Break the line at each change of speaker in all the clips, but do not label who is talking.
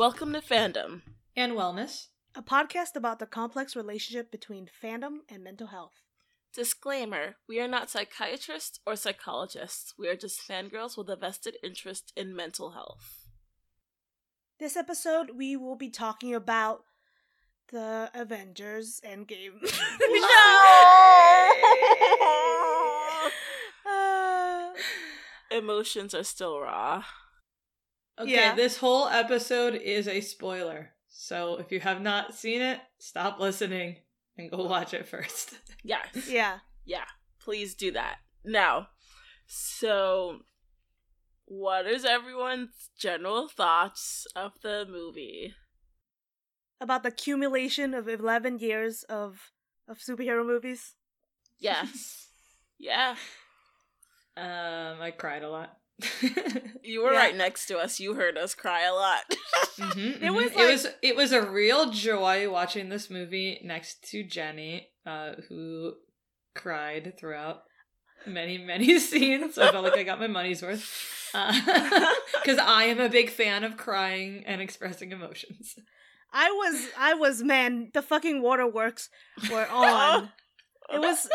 Welcome to Fandom.
And wellness.
a podcast about the complex relationship between fandom and mental health.
Disclaimer We are not psychiatrists or psychologists. We are just fangirls with a vested interest in mental health.
This episode, we will be talking about the Avengers Endgame. Uh,
Emotions are still raw.
Okay,
Yeah.
this whole episode is a spoiler. So if you have not seen it, stop listening and go watch it first.
Yes.
yeah.
Yeah. Please do that. Now, so what is everyone's general thoughts of the movie?
About the accumulation of 11 years of, of superhero movies.
Yes. yeah.
Um, I cried a lot.
You were
Yeah.
right next to us. You heard us cry a lot.
Mhm,
It
mhm.
was
it was it was a real joy watching this movie next to Jenny, uh, who cried throughout many many scenes. I felt like I got my money's worth because I am a big fan of crying and expressing emotions.
I was, I was, man, the fucking waterworks were on. it was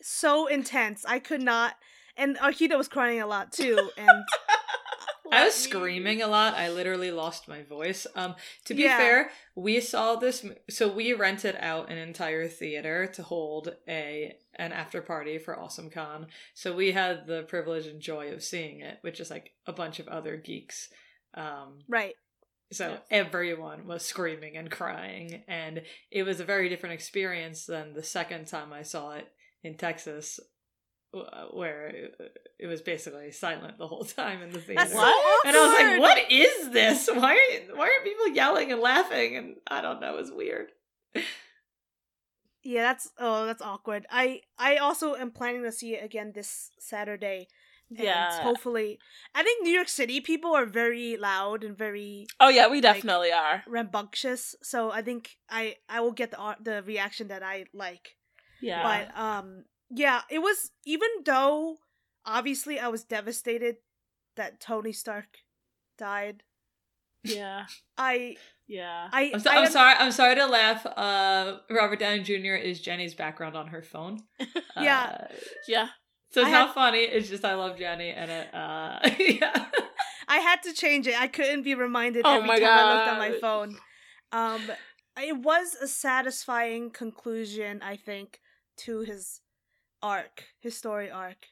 so intense. I could not. And Arkita was crying a lot too. And
I was screaming a lot. I literally lost my voice. Um, to be
Yeah.
fair, we saw this. So we rented out an entire theater to hold a an after party for Awesome Con. So we had the privilege and joy of seeing it, which is like a bunch of other geeks. Um,
right.
so
Yes.
everyone was screaming and crying, and it was a very different experience than the second time I saw it in Texas, where it- was basically silent the whole time in the theater.
That's so
What?
And I was like, "What is this? Why are why are people yelling and laughing?" And I don't know. It was weird.
Yeah, that's oh, that's awkward. I I also am planning to see it again this Saturday.
Yeah.
hopefully, I think New York City people are very loud and very
Oh yeah, we definitely are.
rambunctious. So I think I I will get the the reaction that I like.
Yeah.
But um, yeah, it was even though obviously I was devastated that Tony Stark died.
yeah.
I
Yeah.
I
I'm, so,
I
I'm sorry. I'm sorry to laugh. Uh, Robert Downey Jr. is Jenny's background on her phone.
Yeah.
Uh,
Yeah.
so it's
I
not
had-
funny. It's just I love Jenny, and it. Uh, yeah.
I had to change it. I couldn't be reminded
Oh
every
my
time I looked at my phone. Um, it was a satisfying conclusion, I think, to his arc, his story arc.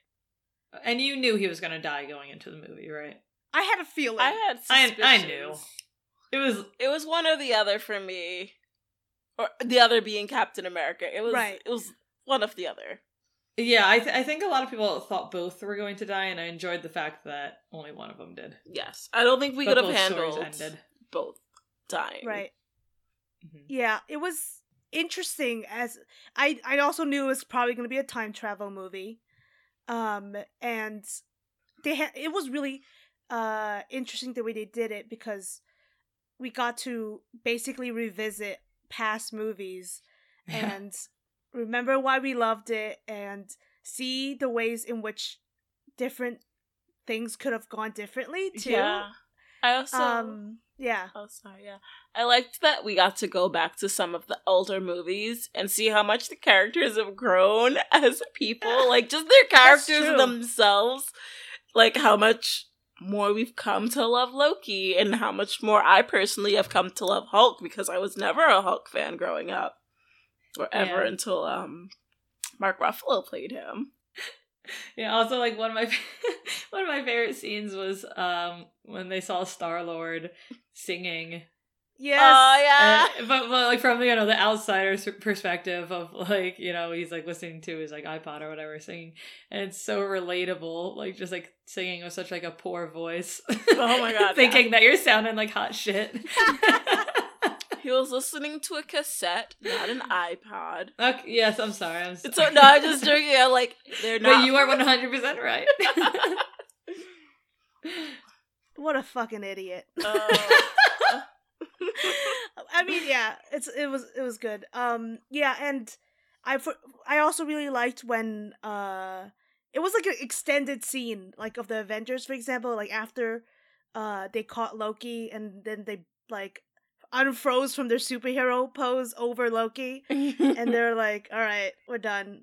And you knew he was gonna die going into the movie, right?
I had a feeling.
I had
I-
suspicions.
I knew. It was
It was one or the other for me. Or the other being Captain America. It was
Right.
it was one of the other.
yeah. I th- I think a lot of people thought both were going to die, and I enjoyed the fact that only one of them did.
Yes. I don't think we
But
could have handled both dying.
right.
Mhm.
Yeah, it was interesting. As I, I also knew it was probably going to be a time travel movie, um, and they had it was really uh interesting the way they did it because we got to basically revisit past movies
Yeah.
and remember why we loved it and see the ways in which different things could have gone differently too.
Yeah. I also
Um yeah.
Oh, sorry. Yeah, I liked that we got to go back to some of the older movies and see how much the characters have grown as people, like just their characters themselves, like how much more we've come to love Loki and how much more I personally have come to love Hulk because I was never a Hulk fan growing up, or ever
Yeah.
until um Mark Ruffalo played him.
Yeah, also like one of my one of my favorite scenes was um when they saw Star Lord singing,
Yes.
Oh yeah.
Uh, but, but like from you know the outsider's perspective of like you know he's like listening to his like iPod or whatever singing, and it's so relatable. Like just like singing with such like a poor voice.
Oh my God,
thinking that you're sounding like hot shit.
he was listening to a cassette, not an iPod.
okay, yes, I'm sorry. I'm sorry.
So no, I'm just joking. I'm like they're not.
But you are 100 percent right.
What a fucking idiot.
Uh,
I mean, yeah, it's it was it was good. Um, yeah, and I I also really liked when uh it was like an extended scene, like of the Avengers, for example, like after uh they caught Loki and then they like unfroze from their superhero pose over Loki, and they're like, "All right, we're done."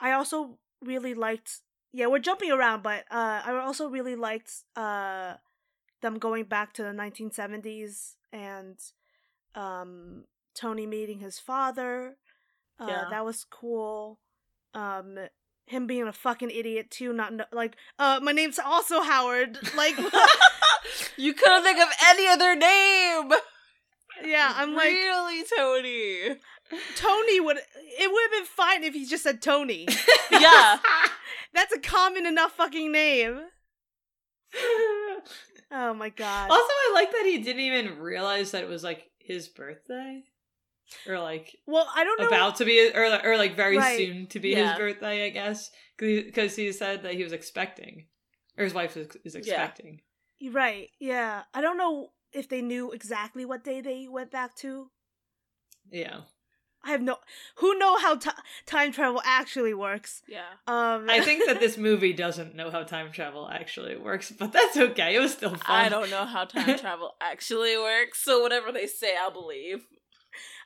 I also really liked. Yeah, we're jumping around, but uh, I also really liked uh, them going back to the 1970s and um, Tony meeting his father. Uh,
Yeah.
That was cool. Um, him being a fucking idiot too, not kno- like, uh, my name's also Howard. Like,
you couldn't think of any other name.
Yeah, I'm like,
really, Tony.
Tony would. It would have been fine if he just said Tony.
Yeah.
That's a common enough fucking name. Oh my god.
also, I like that he didn't even realize that it was like his birthday, or like
well, I don't know.
about to be, or or like very
Right.
soon to be
Yeah.
his birthday. I guess because he said that he was expecting, or his wife is, is expecting.
Right. Yeah. I don't know if they knew exactly what day they went back to.
Yeah,
I have no. Who know how ti time travel actually works?
Yeah.
Um.
I think that this movie doesn't know how time travel actually works, but that's okay. It was still fun.
I don't know how time travel actually works, so whatever they say, I'll believe.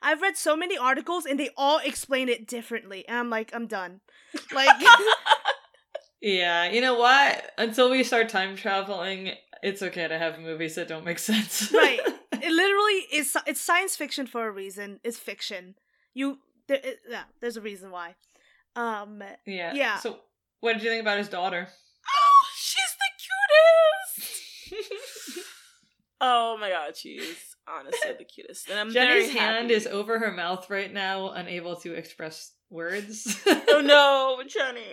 I've read so many articles and they all explain it differently, and I'm like, I'm done. Like,
Yeah, you know what? Until we start time traveling, it's okay to have movies that don't make sense.
right? It literally is. It's science fiction for a reason. It's fiction. You there. It, yeah. There's a reason why. Um.
yeah.
Yeah.
So, what did you think about his daughter?
Oh, she's the cutest. oh my god, she's honestly the cutest, and I'm
Jenny's
very
hand is over her mouth right now, unable to express words.
Oh no, Jenny.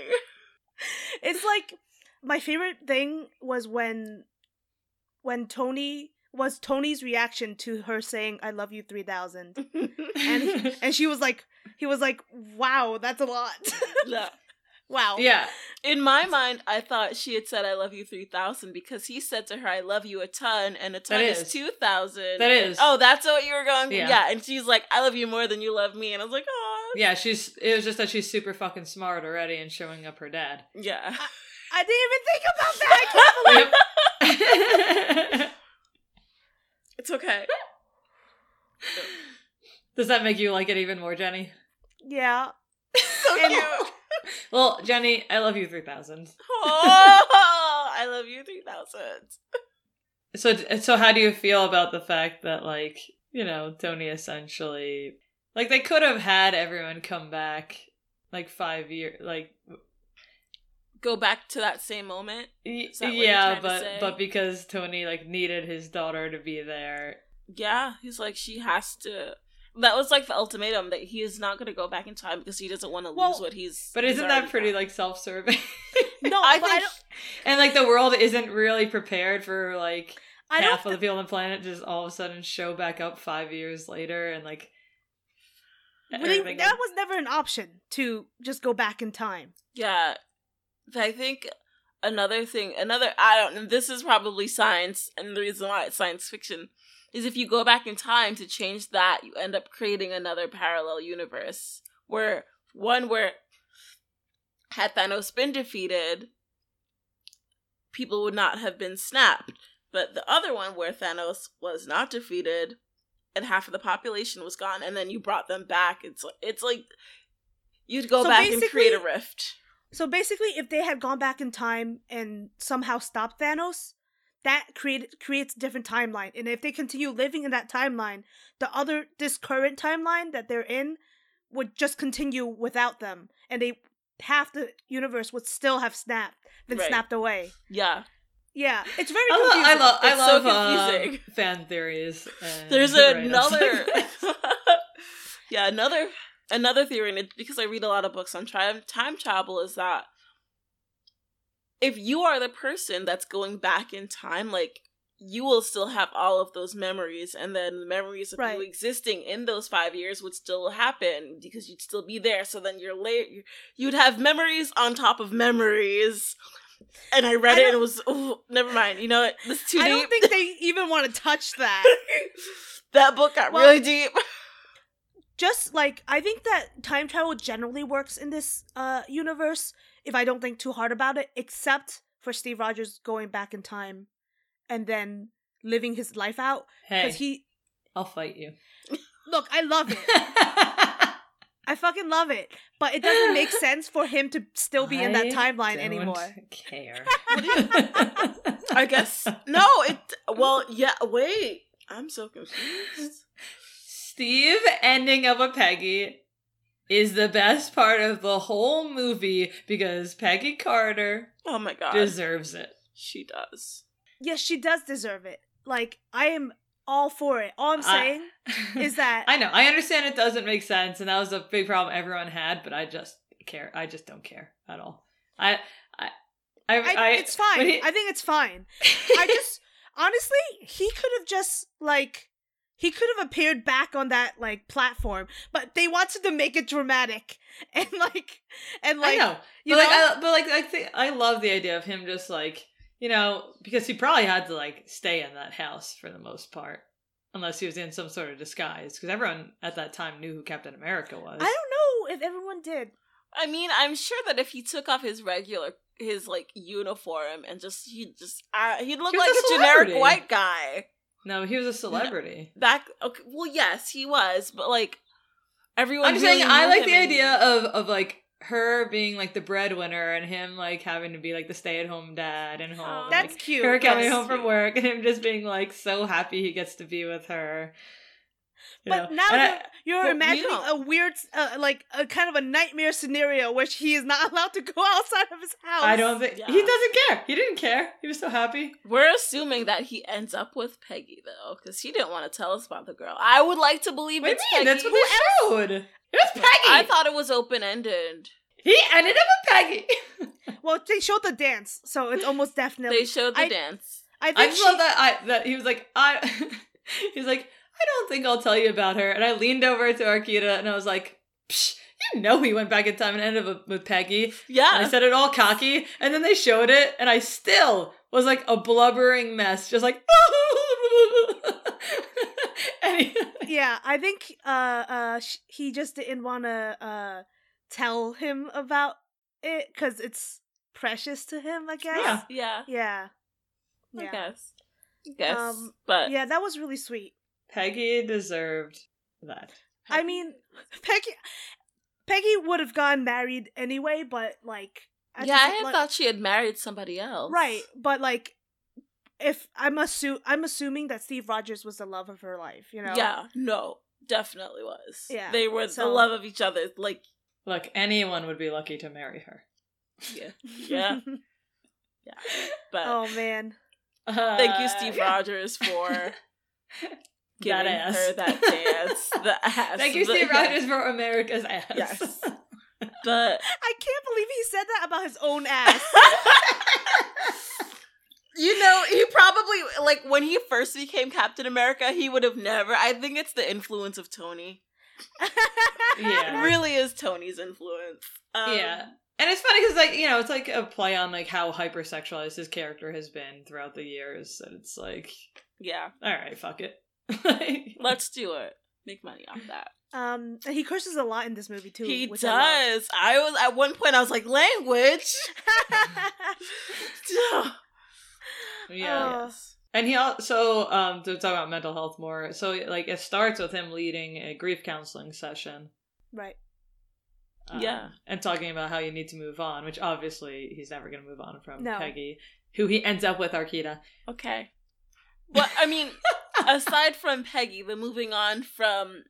it's like my favorite thing was when when Tony was Tony's reaction to her saying "I love you 3000." And he, and she was like he was like, "Wow, that's a lot."
Yeah.
wow.
yeah.
In my mind, I thought she had said "I love you" three thousand because he said to her "I love you" a ton, and a ton
That
is,
is.
two thousand.
That is.
Oh, that's what you were going.
Yeah.
Yeah. and she's like, "I love you more than you love me," and I was like, "Oh,
Yeah, she's it was just that she's super fucking smart already and showing up her dad.
yeah."
I didn't even think about that. I can't believe
It's okay.
Does that make you like it even more, Jenny?
Yeah.
So
And-
cute.
Well, Jenny, I love you 3000.
Oh, I love you three thousand.
So so how do you feel about the fact that like, you know, Tony essentially like they could have had everyone come back like 5 years like
Go back to that same moment. That
yeah, but but because Tony like needed his daughter to be there.
Yeah, he's like she has to. That was like the ultimatum that he is not going to go back in time because he doesn't want to
Well,
lose what he's.
But isn't
already
that pretty
got.
like self-serving?
No,
I
I
think
don't.
and like the world isn't really prepared for like
I
half of the people on the planet just all of a sudden show back up 5 years later and like
Really, that was never an option to just go back in time.
Yeah, I think another thing, another I don't know. This is probably science, and the reason why it's science fiction is if you go back in time to change that, you end up creating another parallel universe where one where had Thanos been defeated, people would not have been snapped. But the other one where Thanos was not defeated and half of the population was gone, and then you brought them back. It's like, it's like you'd go
So
back and create a rift.
So basically, if they had gone back in time and somehow stopped Thanos, that created creates a different timeline. And if they continue living in that timeline, the other this current timeline that they're in would just continue without them, and they half the universe would still have snapped been
Right.
snapped away.
Yeah.
Yeah, it's very
I, lo-
confusing.
I, lo- I
It's so
love uh, fan theories.
There's
write-ups
another. Yeah, another another theory and it because I read a lot of books on time time travel is that if you are the person that's going back in time, like you will still have all of those memories, and then the memories of
Right.
you existing in those five years would still happen because you'd still be there. So then you're late. You'd have memories on top of memories. And I read
I
it and it was oh, never mind. You know what? This is too
I
deep.
don't think they even want to touch that.
that book got
Well-
really deep.
Just like I think that time travel generally works in this uh universe if I don't think too hard about it, except for Steve Rogers going back in time and then living his life out
Hey,
because he
I'll fight you.
look. I love it. I fucking love it, but it doesn't make sense for him to still be in that
I
timeline
don't
anymore.
Care.
I guess no. It well, yeah. Wait, I'm so confused.
Steve ending up with Peggy is the best part of the whole movie because Peggy Carter
Oh my god,
deserves it.
she does.
Yes, she does deserve it. Like I am all for it. All I'm
I-
saying is that
I know. I understand it doesn't make sense, and that was a big problem everyone had. But I just care. I just don't care at all. I, I, I,
I,
I-
it's fine.
he-
I think it's fine. I just honestly, he could have just like he could have appeared back on that like platform, but they wanted to make it dramatic and like and like
I know,
you
but like. I, but like, I think I love the idea of him just like you know because he probably had to like stay in that house for the most part, unless he was in some sort of disguise because everyone at that time knew who Captain America was.
I don't know if everyone did.
I mean, I'm sure that if he took off his regular his like uniform and just he just uh, he'd look
He
like
a
a, generic white guy.
No, he was a celebrity.
Back okay, well, yes, he was, but like everyone.
I'm
really
saying, I like the
and-
idea of of like her being like the breadwinner and him like having to be like the stay at home dad and home.
That's
like,
cute.
her coming
That's
home from work and him just being like so happy he gets to be with her. You
But
know?
now
I-
you're, you're
but
imagining
don't-
a weird, uh, like a kind of a nightmare scenario where he is not allowed to go outside of his house.
I don't think
Yeah.
he doesn't care. He didn't care. He was so happy.
We're assuming that he ends up with Peggy though, because he didn't want to tell us about the girl. I would like to believe
What
it's
you mean?
Peggy.
That's what they showed. It was Peggy.
I thought it was open ended.
he ended up with Peggy.
Well, they showed the dance, so it's almost definitely.
They showed the
I-
dance.
I think
I just
she,
love that. I that he was like I. he was like I don't think I'll tell you about her. And I leaned over to Arkita and I was like, Psh, you know he went back in time and ended up with Peggy. And I said it all cocky, and then they showed it, and I still was like a blubbering mess, just like.
yeah, I think uh uh sh- he just didn't want to uh tell him about it because it's precious to him. I guess.
Yeah.
yeah,
Yeah.
I
Yeah.
guess. I guess,
Um,
but
Yeah, that was really sweet.
Peggy deserved that.
I mean, Peggy, Peggy would have gotten married anyway, but like, I
yeah,
just,
I had
like-
thought she had married somebody else.
right, but like, if I'm assu- I'm assuming that Steve Rogers was the love of her life, you know?
Yeah, no, definitely was.
Yeah,
they were the love of each other. Like,
Look, anyone would be lucky to marry her.
yeah, yeah, yeah. But
oh man.
thank you,
Uh,
Steve
yeah.
Rogers, for giving
That ass.
her that dance. The ass.
Thank you, Steve
yeah.
Rogers, for America's ass.
Yes. But
I can't believe he said that about his own ass.
you know, he probably like when he first became Captain America, he would have never. I think it's the influence of Tony.
Yeah.
It really is Tony's influence. Um,
yeah. And it's funny because, like, you know, it's like a play on like how hypersexualized his character has been throughout the years. And it's like,
yeah.
all right, fuck it. Like,
Let's do it. Make money off that.
um, and he curses a lot in this movie too.
he
which I
does. I, was at one point. I was like, language.
love.
yeah.
Oh.
And he also, um, to talk about mental health more, so like it starts with him leading a grief counseling session.
right.
um,
Yeah.
And talking about how you need to move on, which obviously he's never going to move on from
No.
Peggy, who he ends up with Arkita.
Okay. But I mean, aside from Peggy, the moving on from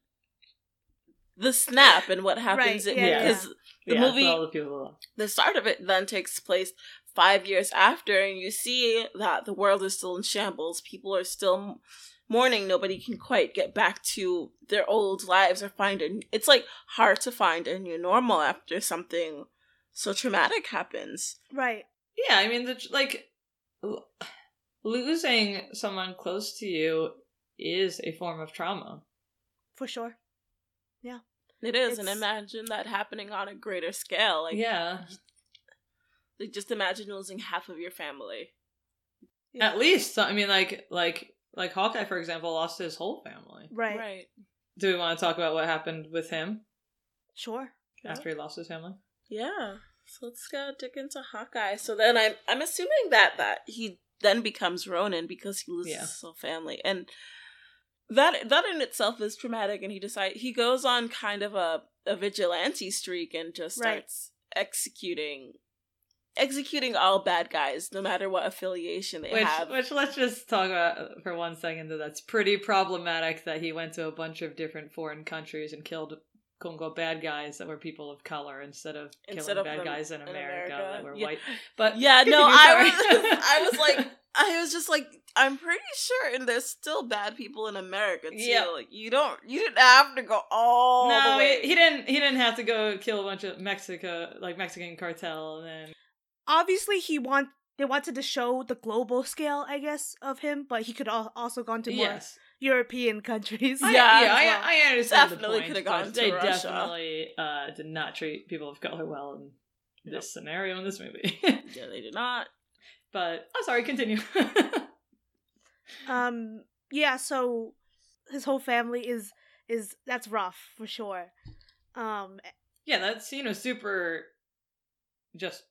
the snap and what happens
Right,
in
yeah,
because The
yeah,
movie-
all the people.
the start of it then takes place five years after, and you see that the world is still in shambles. People are still mourning. Nobody can quite get back to their old lives or find a. It's like hard to find a new normal after something so traumatic happens.
Right.
Yeah, I mean, the, like l- losing someone close to you is a form of trauma.
For sure. Yeah.
It is, and imagine that happening on a greater scale. Like,
yeah,
like just imagine losing half of your family.
Yeah.
at least I mean, like like like Hawkeye, for example, lost his whole family.
Right.
right.
Do we want to talk about what happened with him
Sure.
after he lost his family?
Yeah. So let's go dig into Hawkeye. So then I'm I'm assuming that that he then becomes Ronin because he loses
Yeah.
his whole family, and that that in itself is traumatic. And he decides he goes on kind of a a vigilante streak and just
Right.
starts executing executing all bad guys, no matter what affiliation they
Which,
have.
which let's just talk about uh, for one second that that's pretty problematic that he went to a bunch of different foreign countries and killed unquote bad guys that were people of color instead of
Instead
killing
of
bad
them
guys in
in
America,
America.
that were
Yeah.
white. But
yeah, no, I was I was like I was just like I'm pretty sure and there's still bad people in America too.
Yeah.
Like you don't you didn't have to go all the
no,
way.
he, he didn't. He didn't have to go kill a bunch of Mexico, like Mexican cartel, and then
Obviously, he want they wanted to show the global scale, I guess, of him, but he could al- also gone to more
yes,
European countries.
I-
Yeah,
yeah,
well.
I, I understand.
Definitely
the point,
could've gone to
They
Russia.
definitely uh, did not treat people of color well in
Nope.
this scenario in this movie.
yeah, they did not.
but I'm sorry. Continue.
Um. Yeah. So his whole family is is that's rough for sure. Um.
yeah, that scene was super. Just,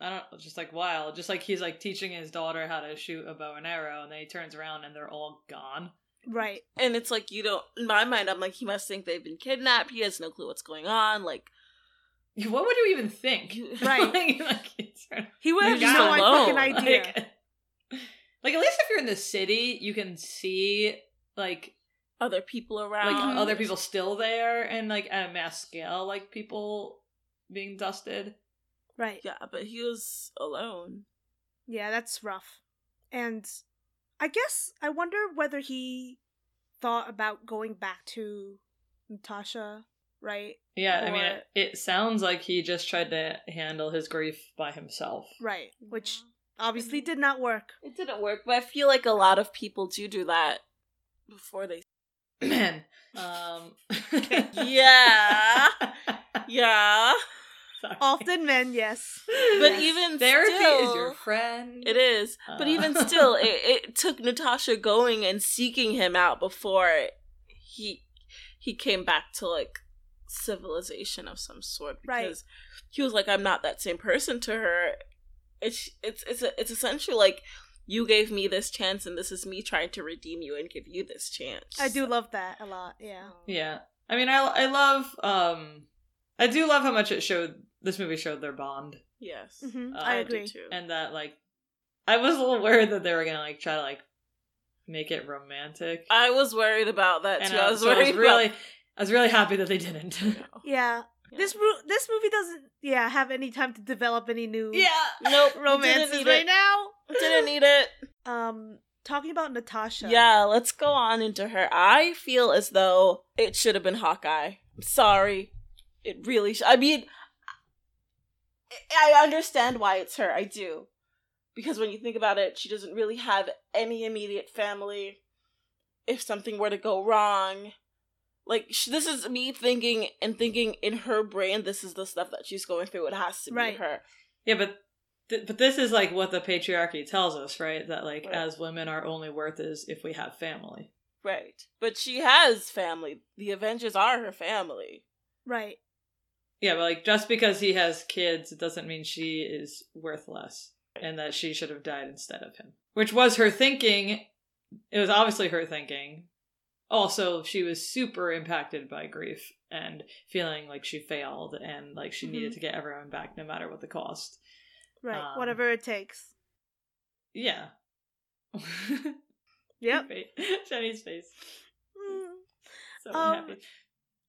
I don't know, just like wild. Just like he's like teaching his daughter how to shoot a bow and arrow, and then he turns around and they're all gone.
Right.
And it's like you don't in my mind I'm like he must think they've been kidnapped. He has no clue what's going on. Like
What would you even think?
Right.
like, like,
He would have
You're
no
just
fucking idea.
Like, like at least if you're in the city, you can see like
other people around.
like mhm. other people still there and like at a mass scale, like people being dusted.
Right.
Yeah, but he was alone.
Yeah, that's rough. And I guess I wonder whether he thought about going back to Natasha, right?
Yeah, I mean, it, it sounds like he just tried to handle his grief by himself.
Right. Which obviously did not work.
It didn't work, but I feel like a lot of people do do that before they.
Man, um,
Yeah. Yeah,
Sorry.
Often men, yes.
but even
therapy
still,
is your friend.
It is, but
Uh.
even still, it, it took Natasha going and seeking him out before he he came back to like civilization of some sort
Right.
because he was like, "I'm not that same person to her." It's it's it's a, it's essentially like you gave me this chance, and this is me trying to redeem you and give you this chance.
I do love that a lot. Yeah.
Yeah, I mean, I I love um, I do love how much it showed. This movie showed their bond,
Yes,
hmm
Uh,
I
I
agree.
too.
and that like, I was a little worried that they were gonna like try to like make it romantic.
I was worried about that
and
too. I was
so I was really,
about.
I was really happy that they didn't.
Yeah. This mo- this movie doesn't yeah have any time to develop any new yeah
Nope,
romances right
it.
now.
Didn't need it.
Um, talking about Natasha.
Yeah, let's go on into her. I feel as though it should have been Hawkeye. I'm sorry. It really sh- I mean, I I understand why it's her. I do. Because when you think about it, she doesn't really have any immediate family. If something were to go wrong, like sh- this is me thinking and thinking in her brain, this is the stuff that she's going through. It has to be
Right.
her.
Yeah, but th- but this is like what the patriarchy tells us, right? That like
Right.
as women, our only worth is if we have family.
Right. But she has family. The Avengers are her family.
Right.
Yeah, but like just because he has kids, it doesn't mean she is worth less, and that she should have died instead of him. Which was her thinking. It was obviously her thinking. Also, she was super impacted by grief and feeling like she failed and like she needed
Mhm.
to get everyone back no matter what the cost.
Right.
Um,
Whatever it takes.
Yeah.
Yep.
Jenny's face.
Mm.
So
Um,
happy.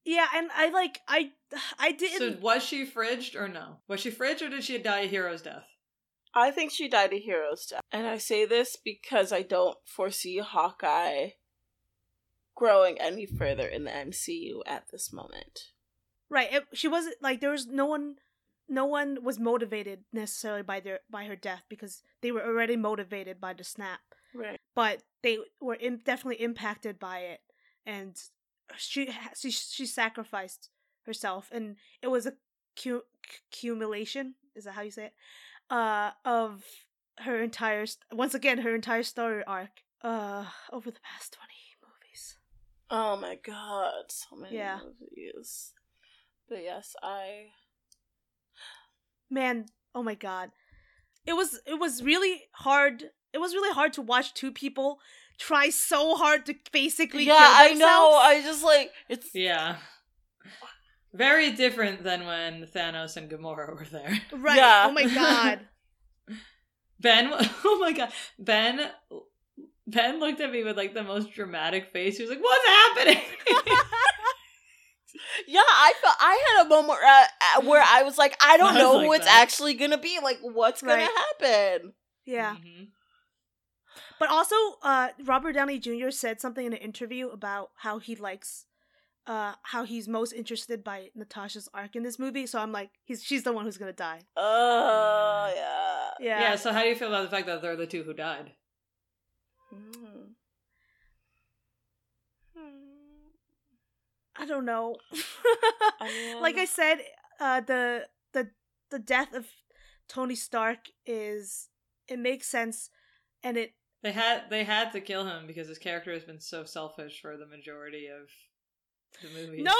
Yeah, and I like I I didn't.
So was she fridged or no? Was she fridged or did she die a hero's death?
I think she died a hero's death. And I say this because I don't foresee Hawkeye growing any further in the MCU at this moment.
Right. It, she wasn't like there was no one no one was motivated necessarily by their by her death because they were already motivated by the snap.
Right.
But they were in, definitely impacted by it and she she she sacrificed herself and it was a cu- accumulation is that how you say it uh of her entire st- once again her entire story arc uh over the past 20 movies
Oh my god, so many
Yeah.
movies. But yes, I
man oh my god it was it was really hard it was really hard to watch two people try so hard to basically
yeah,
kill
I know. I just like it's
Yeah. Very different than when Thanos and Gamora were there.
right.
Yeah.
Oh my god.
Ben, oh my god, Ben, Ben looked at me with like the most dramatic face. He was like, "What's happening?"
yeah. I felt I had a moment uh, where I was like, I don't
I
know
like
who it's
that.
actually gonna be. Like, what's gonna
Right.
happen?
yeah.
Mhm.
But also, uh, Robert Downey Jr. said something in an interview about how he likes, uh, how he's most interested by Natasha's arc in this movie. So I'm like, he's she's the one who's gonna die.
Oh yeah.
Yeah.
Yeah. So how do you feel about the fact that they're the two who died?
Mm.
I don't know.
I mean,
like I said, uh, the the the death of Tony Stark is it makes sense, and it
They had they had to kill him because his character has been so selfish for the majority of the movie.
no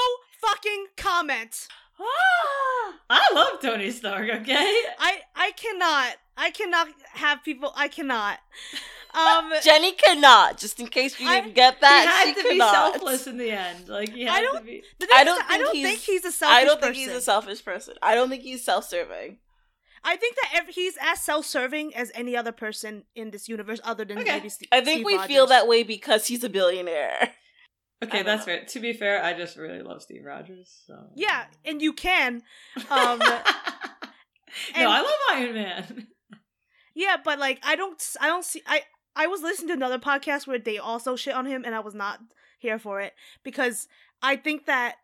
fucking comment.
Ah!
I love Tony Stark. Okay.
I I cannot I cannot have people I cannot. Um,
Jenny cannot. Just in case you
I-
didn't get
he
that,
had
she
to be
cannot.
selfless in the end. Like he
I don't-
to be.
I don't
that I don't
he's-
think he's a selfish
I don't
person.
think he's a selfish person. I don't think he's self-serving.
I think that ev- he's as self-serving as any other person in this universe, other than
Okay.
maybe Steve.
I think
Steve
we
Rogers.
feel that way because he's a billionaire.
Okay, that's
know.
fair. To be fair, I just really love Steve Rogers. So
Yeah, and you can. Um,
no, I love Iron Man.
Yeah, but like I don't I don't see I I was listening to another podcast where they also shit on him and I was not here for it because I think that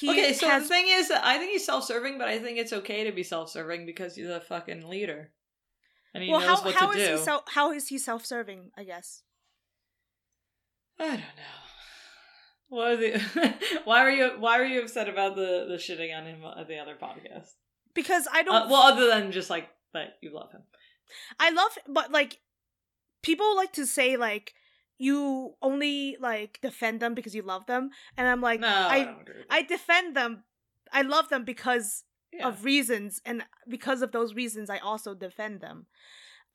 he
okay, so
has
the thing is, I think he's self-serving, but I think it's okay to be self-serving because he's a fucking leader, and he
well
knows
how
what
how
to
is
do.
he self how is he self-serving, I guess.
I don't know. What it? why were you Why were you upset about the the shitting on him at the other podcast?
Because I don't
Uh, well, other than just like that you love him.
I love but like people like to say like you only like defend them because you love them and I'm like
no, I,
I
don't agree with
I defend them I love them because
Yeah.
of reasons and because of those reasons I also defend them.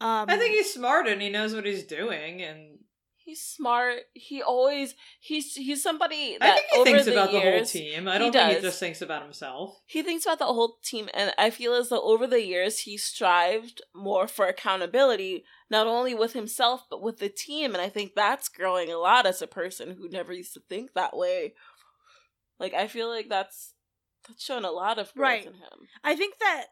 Um
I think he's smart and he knows what he's doing, and
He's smart. He always he's he's somebody
I
that
think he
over
thinks
the
about the whole team. I don't think he just thinks about himself.
He thinks about the whole team, and I feel as though over the years he strived more for accountability, not only with himself but with the team. And I think that's growing a lot as a person who never used to think that way. Like I feel like that's that's shown a lot of growth
Right.
in him.
I think that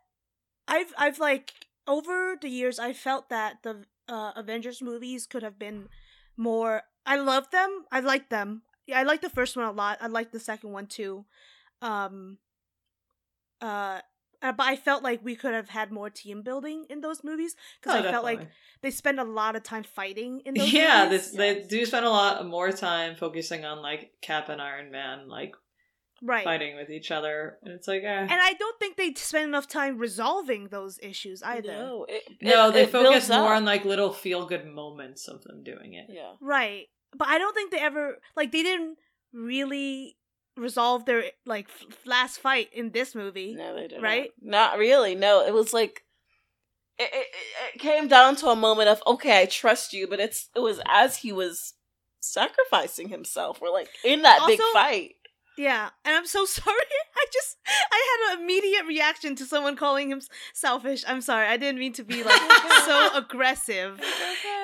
I've I've like over the years I felt that the uh, Avengers movies could have been more. I love them. I like them. Yeah, I like the first one a lot. I like the second one too. Um. Uh. uh, But I felt like we could have had more team building in those movies because
Oh,
I felt like they spend a lot of time fighting in those.
yeah,
movies.
this, they do spend a lot more time focusing on like Cap and Iron Man like
right.
fighting with each other, and it's like, eh.
And I don't think they spend enough time resolving those issues either.
No, it,
no,
it-
they
it
focus more
up.
on like little feel good moments of them doing it.
yeah.
Right. But I don't think they ever like they didn't really resolve their like f- last fight in this movie.
No, they didn't.
Right?
Not really. No, it was like it, it, it came down to a moment of okay, I trust you, but it's it was as he was sacrificing himself. We're like in that big fight.
Yeah, and I'm so sorry. I just I had an immediate reaction to someone calling him selfish. I'm sorry. I didn't mean to be like so aggressive.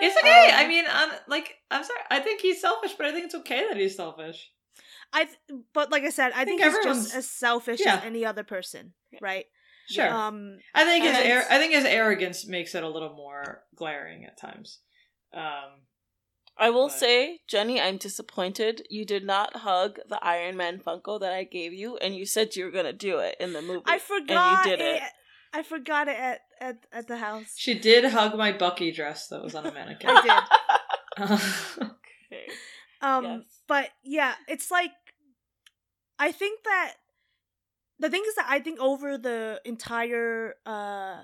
It's okay.
Um,
I mean, um, like, I'm sorry. I think he's selfish, but I think it's okay that he's selfish.
I th- but like I said, I, think,
think
he's just as selfish
yeah.
as any other person, right?
Sure.
Um
I think his ar- I think his arrogance makes it a little more glaring at times. Um,
I will
But-
say, Jenny, I'm disappointed. You did not hug the Iron Man Funko that I gave you, and you said you were gonna do it in the movie.
I forgot
and you did
it.
it.
I forgot it at, at, at the house.
she did hug my Bucky dress that was on a mannequin.
I did.
Okay.
Um,
Yes.
but yeah, it's like I think that the thing is that I think over the entire uh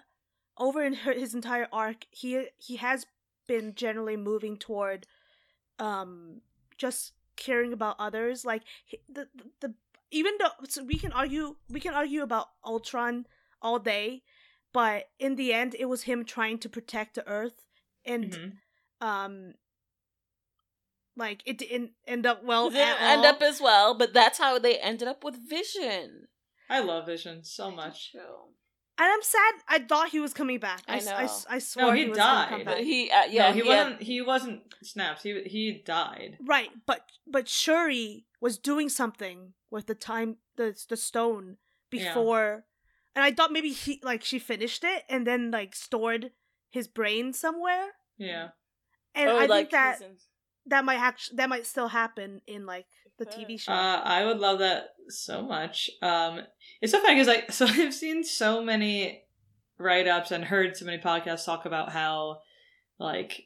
over in her, his entire arc, he he has been generally moving toward um just caring about others. Like the the, the even though so we can argue we can argue about Ultron all day, but in the end, it was him trying to protect the Earth and
Mhm.
um, like it didn't end up well.
It didn't
at
end
all.
up as well, but that's how they ended up with Vision.
I love Vision so much.
And I'm sad. I thought he was coming back.
I
s- I, s-
know.
I swore
he
was gonna come
died.
back.
But he, uh, yeah,
no, he,
had-
wasn't. He wasn't snapped. He he died.
Right, but but Shuri was doing something with the time the the stone
Yeah.
before, and I thought maybe he like she finished it and then like stored his brain somewhere,
Yeah.
and
Oh,
I
like
think that
he's in-
that might actually that might still happen in like the TV show.
Uh, I would love that so much. Um, it's so funny because like, so I've seen so many write ups and heard so many podcasts talk about how, like,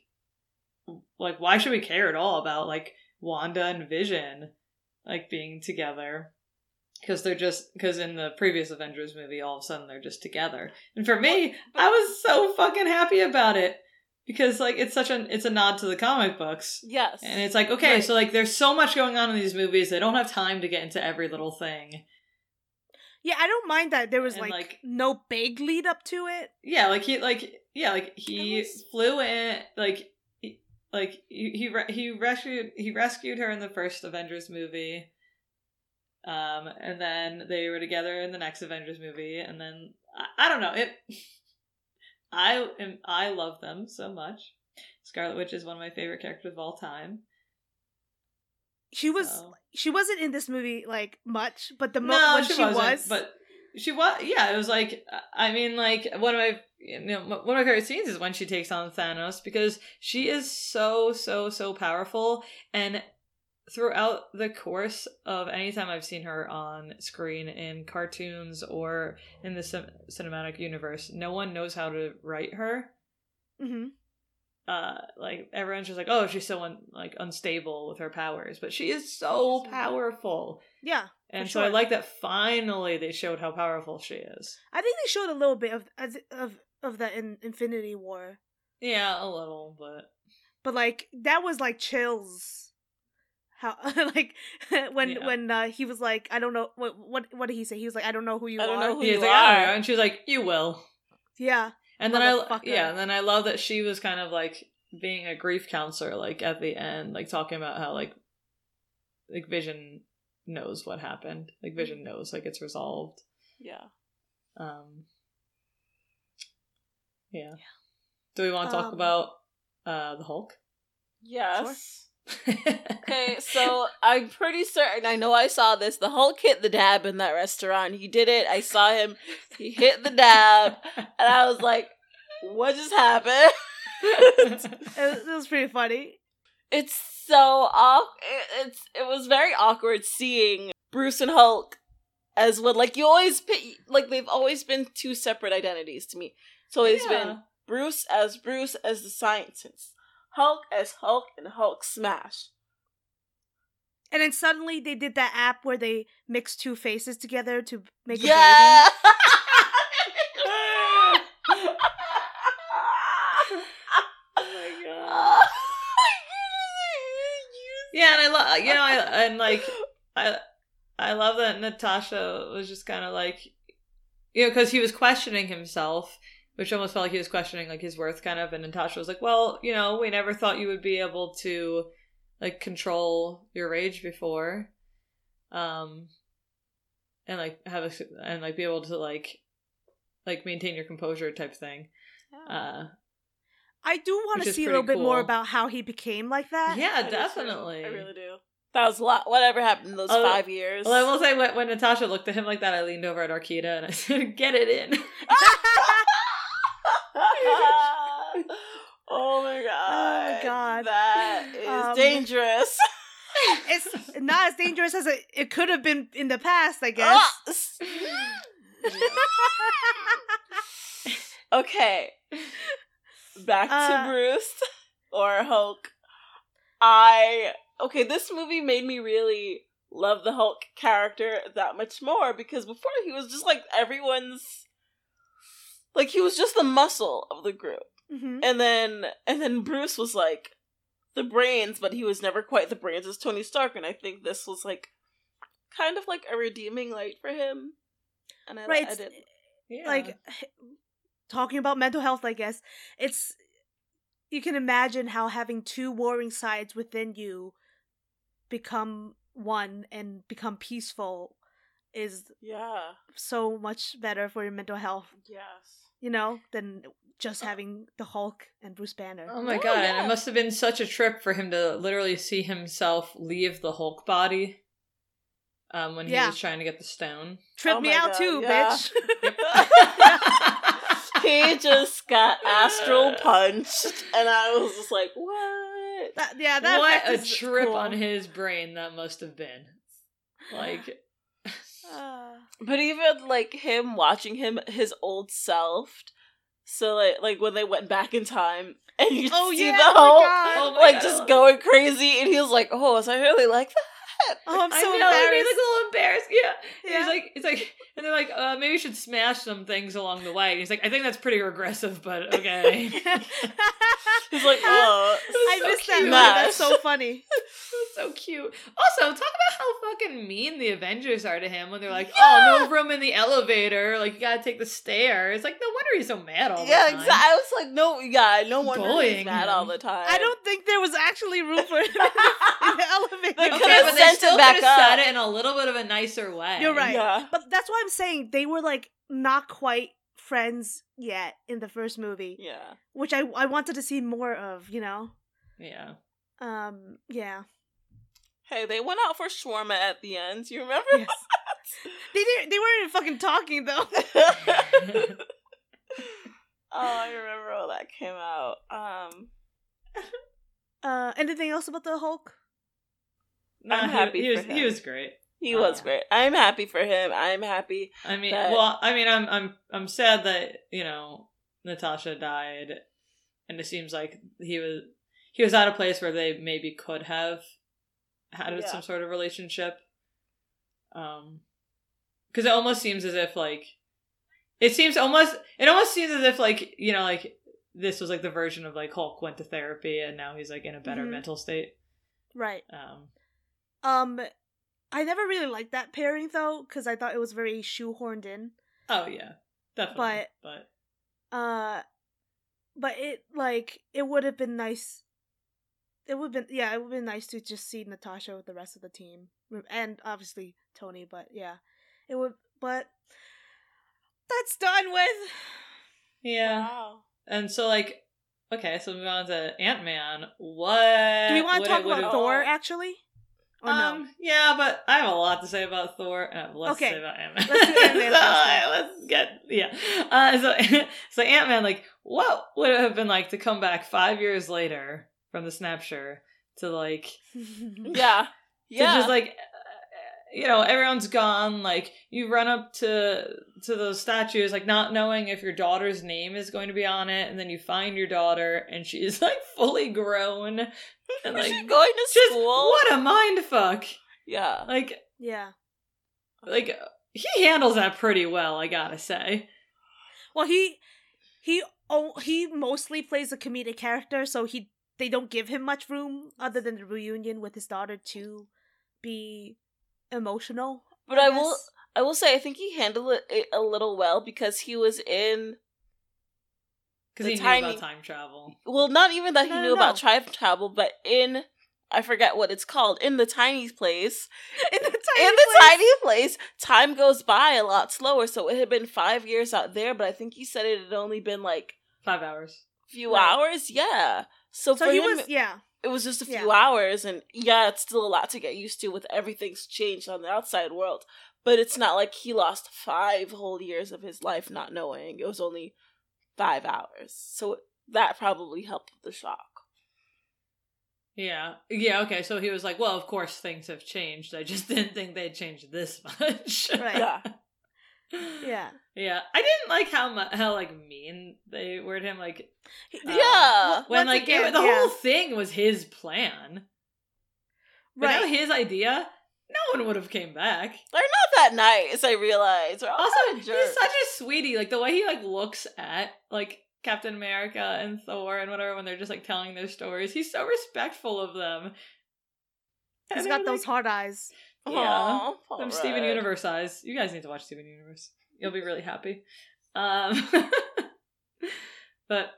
like why should we care at all about like Wanda and Vision, like being together? Because they're just because in the previous Avengers movie, all of a sudden they're just together. And for me, I was so fucking happy about it because like it's such an it's a nod to the comic books.
yes,
And it's like, okay,
Right.
so like there's so much going on in these movies, they don't have time to get into every little thing.
yeah, I don't mind that there was like,
like-
no big lead up to it.
Yeah, like he like yeah, like he
was-
flew in like he, like he he, he rescued he rescued her in the first Avengers movie. Um and then they were together in the next Avengers movie and then I, I don't know, it I am I love them so much. Scarlet Witch is one of my favorite characters of all time.
She was
so-
she wasn't in this movie like much, but the mo-
no, she,
she, was,
but she was. Yeah, it was like I mean, like one of my you know one of my favorite scenes is when she takes on Thanos because she is so so so powerful and throughout the course of any time I've seen her on screen in cartoons or in the cin- cinematic universe, no one knows how to write her.
hmm
Uh, like everyone's just like, oh, she's so un- like unstable with her powers, but she is so powerful.
yeah.
And
For
so I like that finally they showed how powerful she is.
I think they showed a little bit of as- of of that in Infinity War,
Yeah, a little, but
but like that was like chills. How like when
Yeah.
when uh, he was like, I don't know what what what did he say? He was like, I don't know who you
I don't
are.
know who
he's
you
like,
are.
know. and she's like, you will.
Yeah,
And then I, yeah, and then I love that she was kind of like being a grief counselor, like at the end, like talking about how like, like Vision knows what happened. Like Vision knows, like it's resolved.
yeah.
Um. Yeah. Do we want to talk
Um,
about uh the Hulk?
Yes. Okay, so I'm pretty certain. I know I saw this. The Hulk hit the dab in that restaurant. He did it. I saw him. He hit the dab, and I was like, "What just happened?"
it, was- it was pretty funny.
it's so off. It, it's it was very awkward seeing Bruce and Hulk as what like you always pi- like they've always been two separate identities to me. It's always
Yeah.
been Bruce as Bruce as the scientist, Hulk as Hulk, and Hulk smash.
And then suddenly they did that app where they mix two faces together to make a
yeah.
Oh my god. Yeah, and I love you know, I and like I I love that Natasha was just kind of like you know because he was questioning himself, which almost felt like he was questioning like his worth, kind of. And Natasha was like, "Well, you know, we never thought you would be able to like control your rage before, um, and like have a and like be able to like like maintain your composure type thing." Uh,
I do want to see a little
pretty
bit more about how he became like that.
yeah,
I do
definitely.
I really do. That was a lot. Whatever happened in those
Oh,
five years.
Well, I will say when, when Natasha looked at him like that, I leaned over at Arkita and I said, "Get it in."
oh my god.
Oh God.
That is
Um,
dangerous.
it's not as dangerous as it, it could have been in the past, I guess.
Okay. Back to
Uh,
Bruce or Hulk. I okay, this movie made me really love the Hulk character that much more because before he was just like everyone's like he was just the muscle of the group.
Mhm.
And then and then Bruce was like the brains, but he was never quite the brains as Tony Stark, and I think this was like kind of like a redeeming light for him. And I,
Right.
I
it's-
did
Yeah.
Like talking about mental health, I guess it's you can imagine how having two warring sides within you become one and become peaceful is
Yeah.
so much better for your mental health,
Yes.
you know, than just having the Hulk and Bruce Banner.
Oh my
No,
god, and it must have been such a trip for him to literally see himself leave the Hulk body um, when he
Yeah.
was trying to get the stone.
Trip
Oh
me out
God,
too,
yeah.
bitch.
he just got astral punched, and I was just like, "What?"
That- yeah, that
what a trip
cool.
on his brain that must have been. Like,
Uh,
But even like him watching him, his old self. So like, like when they went back in time, and you
Oh,
see
yeah,
the Hulk,
Oh
like
God.
just going crazy, and he was like, "Oh, was I really like that?"
Oh, I'm so
I know,
embarrassed.
He's like a little embarrassed. Yeah.
Yeah.
He's like, he's like, and they're like, uh, maybe we should smash some things along the way. And he's like, I think that's pretty regressive, but okay.
He's like, "Oh,
I
so
missed that.
cute.
That's so funny.
so cute. Also, talk about how fucking mean the Avengers are to him when they're like, "Oh, no room in the elevator. Like you gotta take the stairs." It's like, no wonder he's so mad all
yeah,
the time.
exactly." I was like, "No, yeah, no wonder
Bullying
he's mad
him.
all the time."
I don't think there was actually room for him in the elevator.
They
Okay,
could've
but they
sent
still
it back
could have said it in a little bit of a nicer way.
You're right.
Yeah.
But that's why I'm saying they were like not quite friends yet in the first movie,
Yeah.
which I I wanted to see more of. You know.
Yeah.
Um. Yeah.
Hey, they went out for shawarma at the end. You remember?
Yes. They didn't. They weren't even fucking talking though.
oh, I remember when that came out. Um,
Uh. Anything else about the Hulk?
I'm
Uh, he-
happy
He,
for
was,
him.
he was great.
he
Oh,
was
yeah.
great. I'm happy for him. I'm happy.
I mean,
That-
well, I mean, I'm I'm I'm sad that you know Natasha died, and it seems like he was he was at a place where they maybe could have had
Yeah.
some sort of relationship. Um, because it almost seems as if like it seems almost it almost seems as if like you know like this was like the version of like Hulk went to therapy and now he's like in a better
Mhm.
mental state.
Right.
Um,
Um. I never really liked that pairing though, because I thought it was very shoehorned in.
oh yeah, definitely,
But-
but
Uh, but it like it would have been nice. It would have been yeah, it would have been nice to just see Natasha with the rest of the team, and obviously Tony. But yeah, it would. But that's done with.
yeah.
Wow.
And so, like, okay, so moving on to Ant Man. What
Do we want to talk about Thor
Oh.
actually? Or
Um, yeah, but I have a lot to say about Thor. And I have less
Okay.
to say about Ant Man.
Let's do Ant-Man first then.
Let's get yeah. Uh, so, so Ant Man, like, what would it have been like to come back five years later from the Snapshire to like
no?
Yeah. Yeah.
just like uh, you know everyone's gone like you run up to to those statues like not knowing if your daughter's name is going to be on it and then you find your daughter and she's like fully grown and like
She's going to
just
school.
what a mind fuck
Yeah.
like
yeah.
like he handles that pretty well i gotta say
Well, he he oh he mostly plays a comedic character, so he they don't give him much room other than the reunion with his daughter to be emotional.
But I will. I will say I think he handled it- it a little well because he was in
because
The
he knew about time travel
well not even that he knew
no,
about
no.
tribe travel, but in I forget what it's called in the tiny place.
in the tiny
in the
place.
tiny place, time goes by a lot slower. So it had been five years out there, but I think he said it had only been like
five hours
a few
Right.
hours. Yeah. So,
So
for
he
him,
was yeah.
It was just a few
Yeah.
hours, and yeah, it's still a lot to get used to with everything's changed on the outside world. But it's not like he lost five whole years of his life not knowing. It was only five hours, so that probably helped with the shock.
yeah yeah okay so he was like well of course things have changed i just didn't think they'd change this much
Right.
Yeah.
Yeah.
Yeah, I didn't like how mu- how like mean they were to him. Like Uh,
yeah.
when like it- the
yeah.
whole thing was his plan,
Right.
his idea, no one would have came back.
They're not that nice, I realize. They're
Also, he's such a sweetie. Like the way he like looks at like Captain America and Thor and whatever when they're just like telling their stories. He's so respectful of them.
He's
And
got those
like,
hard eyes.
Yeah.
Aw, poor
Them Steven Universe eyes. You guys need to watch Steven Universe. You'll be really happy. Um, but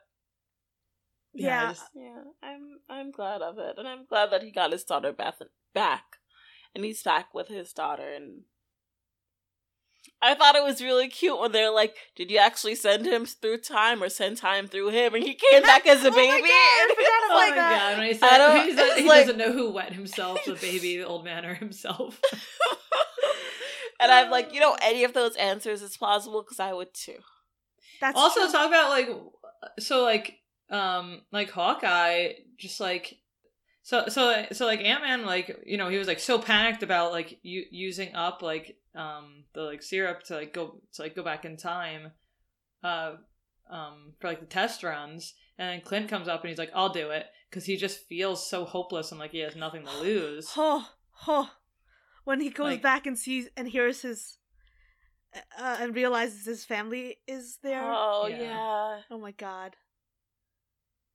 yeah,
Yeah.
I just-
Yeah, I'm I'm glad of it, and I'm glad that he got his daughter back, back, and he's back with his daughter. And I thought it was really cute when they're like, "Did you actually send him through time or send time through him?" And he came back as a
Oh my
baby.
God, I forgot
Oh my
that.
god! When he
I
said
don't-
he, said,
it's
he
like-
doesn't know who wet himself, the baby, the old man, or himself.
and I'm like, you know, any of those answers is plausible because I would too.
That's
also
true.
talk about like so like um like Hawkeye just like so so so like Ant Man like you know he was like so panicked about like you using up like um the like syrup to like go to like go back in time uh um for like the test runs and then Clint comes up and he's like I'll do it because he just feels so hopeless and like he has nothing to lose
Oh, oh. When he goes
Like-
back and sees and hears his, uh, and realizes his family is there.
Oh
Yeah.
yeah.
Oh my god.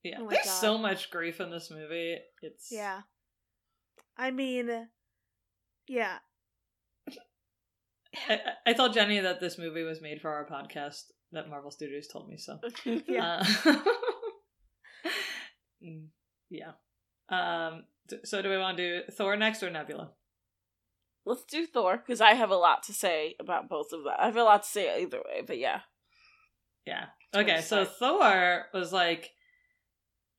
Yeah
Oh
there's
God.
so much grief in this movie it's
Yeah. I mean, yeah.
I, I I told Jenny that this movie was made for our podcast that Marvel Studios told me so.
Yeah.
Uh, mm, yeah. Um. So, do we want to do Thor next or Nebula?
Let's do Thor because I have a lot to say about both of them. I have a lot to say either way, but yeah.
Yeah. Okay. So. Thor was like,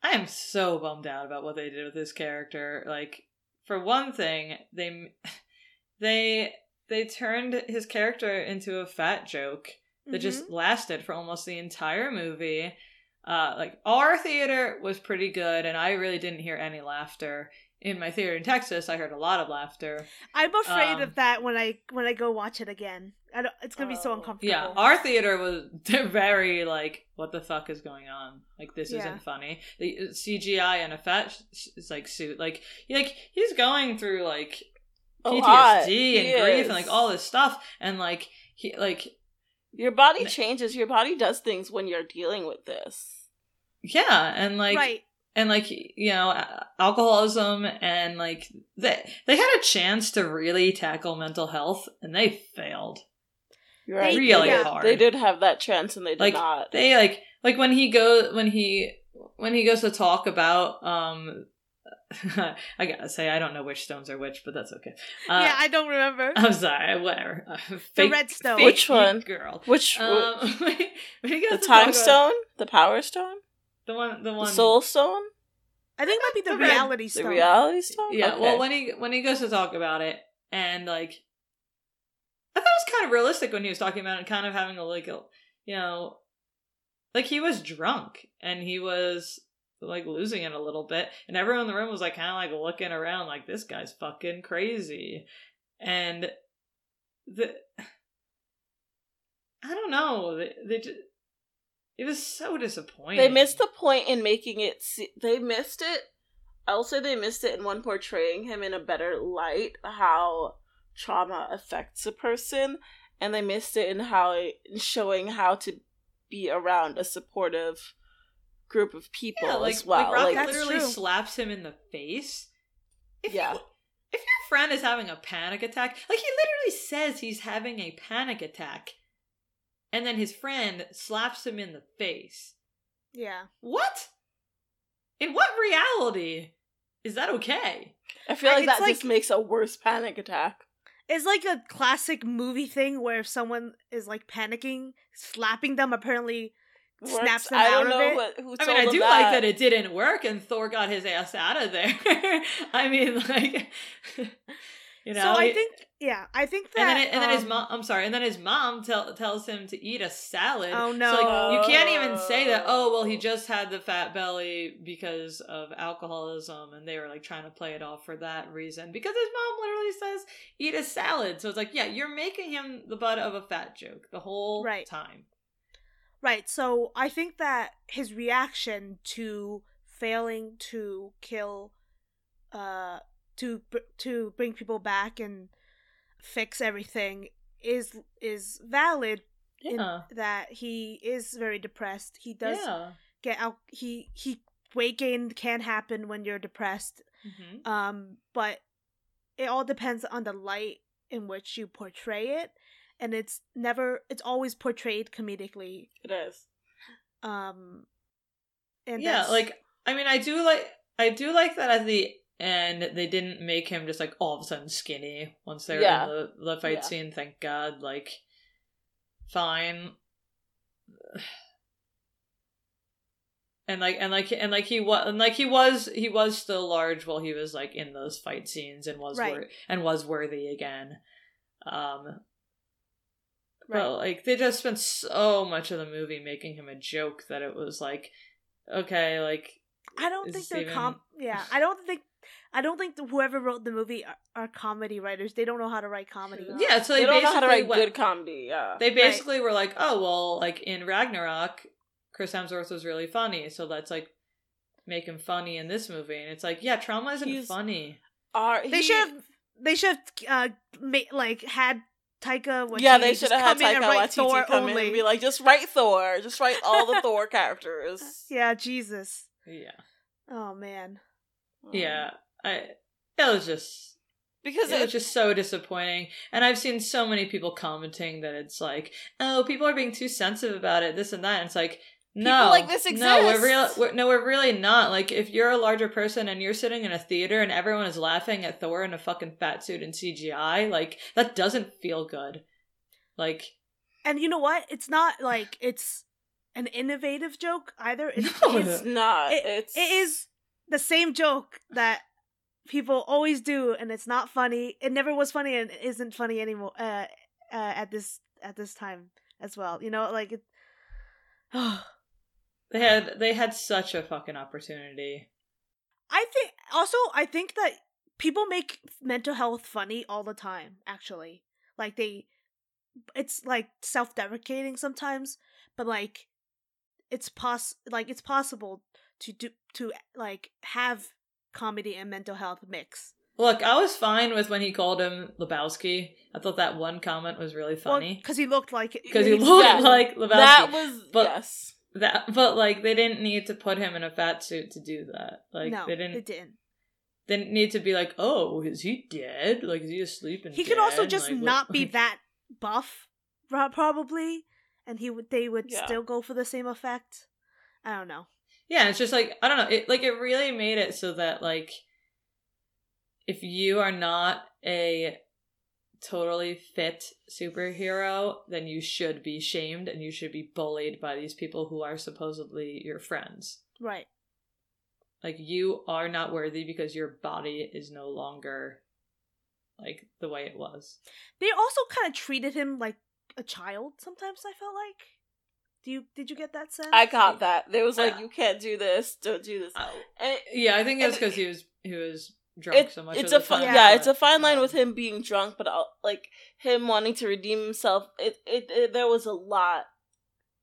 I am so bummed out about what they did with this character. Like, for one thing, they they they turned his character into a fat joke. that just
Mm-hmm.
lasted for almost the entire movie. Uh, like our theater was pretty good, and I really didn't hear any laughter. In my theater in Texas, I heard a lot of laughter.
I'm afraid
Um,
of that when I when I go watch it again. I don't, it's gonna be so
Oh.
uncomfortable.
Yeah, our theater was very like, "What the fuck is going on? Like, this
Yeah.
isn't funny." The uh, CGI and a fat sh- sh- like suit, like, he, like he's going through like PTSD and
He
grief
is.
and like all this stuff, and like he like
Your body changes. Your body does things when you're dealing with this.
yeah, and like
right.
And like you know alcoholism and like they they had a chance to really tackle mental health and they failed
You're right.
Really
they did,
hard.
They did have that chance, and they did
Like,
not.
they like like when he go when he when he goes to talk about um i gotta say i don't know which stones are which but that's okay uh,
yeah, I don't remember.
i'm sorry whatever Uh,
the red stone.
fake
Which one?
girl
Which
um when
the time
talk about-
stone, the power stone,
the one the
the
one
soul stone,
I think it might be the
the red-
reality
the reality stone.
Yeah,
Okay.
well, when he when he goes to talk about it, and like, I thought it was kind of realistic when he was talking about it, kind of having a like, a, you know, like he was drunk and he was like losing it a little bit, and everyone in the room was like kind of like looking around, like this guy's fucking crazy, and the I don't know, they, they just. It was so disappointing.
they missed the point in making it. Se- they missed it. I'll say they missed it in one portraying him in a better light, how trauma affects a person, and they missed it in how in showing how to be around a supportive group of people
Yeah, like,
as well.
like Rocket
Like,
literally
true.
slaps him in the face. If
Yeah.
You, if your friend is having a panic attack, like he literally says he's having a panic attack, and then his friend slaps him in the face.
Yeah.
What? In what reality is that okay?
I feel like
it's
that
like-
just makes a worse panic attack.
It's like a classic movie thing where if someone is like panicking, slapping them apparently snaps
Works-
them
I
out
don't
of
know
it.
what, who
I mean, I do
that.
like that it didn't work and Thor got his ass out of there. I mean, like, you know.
so I
he-
think, yeah, I think that.
and then, and then his
um,
mom. I'm sorry. And then his mom tell, tells him to eat a salad.
Oh,
So like, you can't even say that. Oh well, he just had the fat belly because of alcoholism, and they were like trying to play it off for that reason. Because his mom literally says eat a salad. So it's like, yeah, you're making him the butt of a fat joke the whole
Right.
time.
Right. So I think that his reaction to failing to kill, uh, to to bring people back and fix everything is is valid. In
Yeah.
that he is very depressed. He does
yeah.
get out. He he weight gain can happen when you're depressed.
hmm
Um, but it all depends on the light in which you portray it, and it's never. It's always portrayed comedically
It is.
um and
Yeah, like I mean, I do like I do like that at the end they didn't make him just like all of a sudden skinny once they're
Yeah.
in the, the fight
Yeah.
scene. Thank God. Like, fine. And like and like and like he was and like he was he was still large while he was like in those fight scenes and was
Right.
wor- and was worthy again. Um,
Right.
but like they just spent so much of the movie making him a joke that it was like, okay, like
I don't think they're
even-
com. Yeah, I don't think. I don't think whoever wrote the movie are, are comedy writers. They don't know how to write comedy.
No.
yeah. So
they
they,
don't know how to write
went-
good comedy. Yeah.
They basically were like, oh well, like in Ragnarok, Chris Hemsworth was really funny, so let's like make him funny in this movie. And it's like, yeah, trauma isn't
He's-
funny.
Are,
They should have. They should have uh, ma- like had Taika. Waititi
Yeah, they should have had
come in and
Taika
write
Waititi
Thor
come
only.
in and be like, just write Thor, just write all the Thor characters.
yeah, Jesus.
Yeah,
Oh man.
Yeah. Um, I it was just
because
it was just so disappointing. And I've seen so many people commenting that it's like, oh, people are being too sensitive about it, this and that. And it's like, no,
like this exists.
No, we're real. We're, no, we're really not. Like, if you're a larger person and you're sitting in a theater and everyone is laughing at Thor in a fucking fat suit and CGI, like that doesn't feel good. Like,
And you know what? It's not like it's an innovative joke either. It's,
No.
it's
it's not.
it,
it's
it is the same joke that people always do and it's not funny it never was funny and it isn't funny anymore uh, uh at this at this time as well you know like it
they had they had such a fucking opportunity.
i think also i think that people make mental health funny all the time actually like they it's like self-deprecating sometimes but like it's poss like it's possible to do to like have comedy and mental health mix
Look, I was fine with when he called him Lebowski. I thought that one comment was really funny
because he looked like it
because he looked
Yeah,
like Lebowski.
that was
but-
yes.
that, but like they didn't need to put him in a fat suit to do that. Like
no
they didn't.
it didn't
They didn't need to be like, oh, is he dead? Like, is he asleep and
he could also just
Like, what-
not be that buff pro- probably and he would they would
Yeah.
still go for the same effect i don't know
Yeah, it's just like I don't know. It like it really made it so that like if you are not a totally fit superhero, then you should be shamed and you should be bullied by these people who are supposedly your friends.
right
Like you are not worthy because your body is no longer like the way it was.
they also kind of treated him like a child sometimes i felt like do you did you get that sense
I got that. There was like,
Uh,
you can't do this, don't do this. And
Yeah, I think
it's
because he was he was drunk
it-
so much.
it's a
the
fi-
time,
yeah,
but,
it's a fine line with him being drunk, but I'll, like him wanting to redeem himself. It, it it there was a lot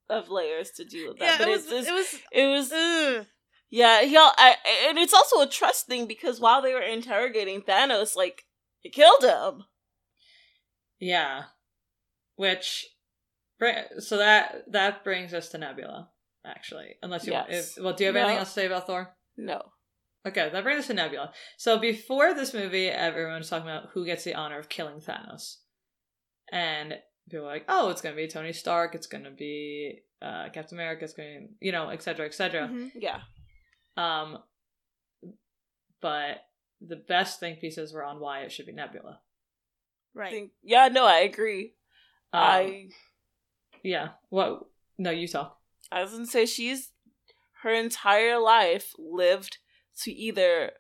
of layers to deal with that.
yeah
but
it was,
it's,
it was
it was
ugh.
yeah. He all, I, and it's also a trust thing because while they were interrogating Thanos, like he killed him.
Yeah. Which bri- so that that brings us to Nebula, actually. Unless you want
Yes.
if, well, do you have anything else to say about Thor?
No,
Okay, that brings us to Nebula. So before this movie, everyone was talking about who gets the honor of killing Thanos. And people were like, oh, it's gonna be Tony Stark, it's gonna be uh, Captain America, it's gonna you know, etc., cetera, et cetera.
Mhm.
yeah,
Um but the best think pieces were on why it should be Nebula.
Right
think yeah. No, I agree.
Um,
I
yeah. What no, you talk.
I was gonna say she's her entire life lived to either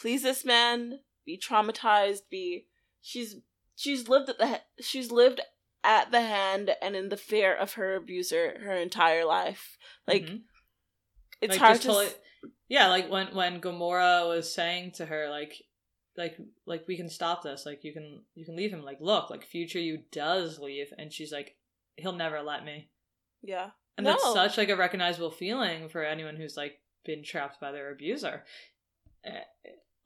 please this man, be traumatized, be she's she's lived at the she's lived at the hand and in the fear of her abuser her entire life. Like
Mhm.
it's
Like,
hard to
totally- yeah like when when Gamora was saying to her like like like we can stop this like you can you can leave him like look like future you does leave and she's like he'll never let me.
Yeah.
and that's such like a recognizable feeling for anyone who's like been trapped by their abuser. Eh,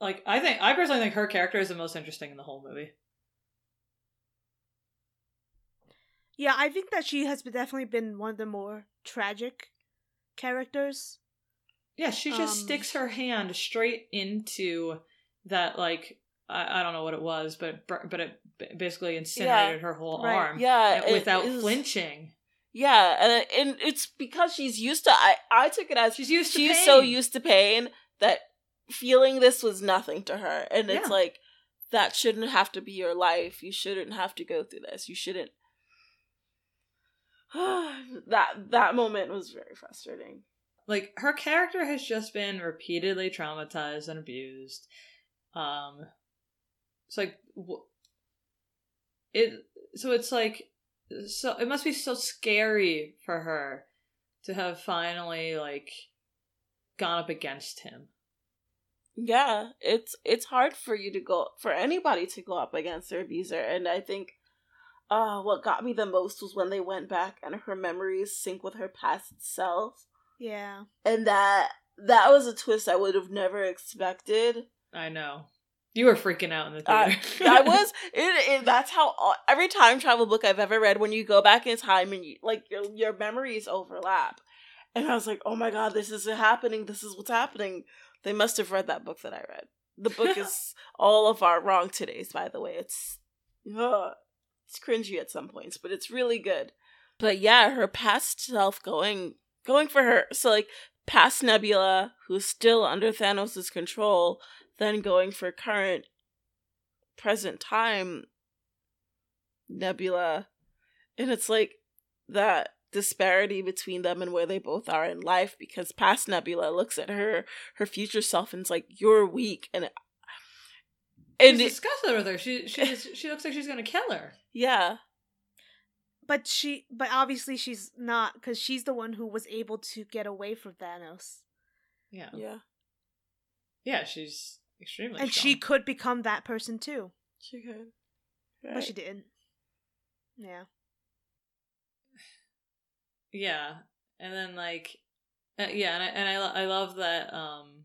like i think i personally think her character is the most interesting in the whole movie.
Yeah i think that she has definitely been one of the more tragic characters.
Yeah she just
Um,
sticks her hand straight into that like I, I don't know what it was but but it basically incinerated her whole
Right.
arm
Yeah.
without flinching.
Yeah, and and it's because she's used to. I I took it as
She's used
she's so used to pain that feeling this was nothing to her, and it's
Yeah.
like that shouldn't have to be your life. You shouldn't have to go through this. You shouldn't. that that moment was very frustrating.
like her character has just been repeatedly traumatized and abused um it's like it so it's like so it must be so scary for her to have finally like gone up against him
Yeah, it's it's hard for you to go for anybody to go up against their abuser, and I think uh what got me the most was when they went back and her memories sync with her past self,
Yeah.
and that that was a twist I would have never expected.
i know you were freaking out in the theater
I was it, it. That's how all, every time travel book I've ever read, when you go back in time and you, like your your memories overlap, and I was like, oh my god, this is happening. This is what's happening. They must have read that book that I read. The book is all of our Wrong Todays, by the way. It's ugh, it's cringy at some points, but it's really good. But yeah, her past self going going for her. So like past Nebula, who's still under Thanos' control, then going for current present time Nebula. And it's like that disparity between them and where they both are in life because past Nebula looks at her her future self and it's like you're weak and and
She's
it,
disgusted with her she she's she looks like she's gonna kill her.
Yeah.
But she, but obviously she's not, because she's the one who was able to get away from Thanos,
yeah.
Yeah.
Yeah she's extremely
and
strong.
she could become that person too,
she could
but she didn't. Yeah.
Yeah, and then like, uh, yeah, and I and I, lo- I love that um,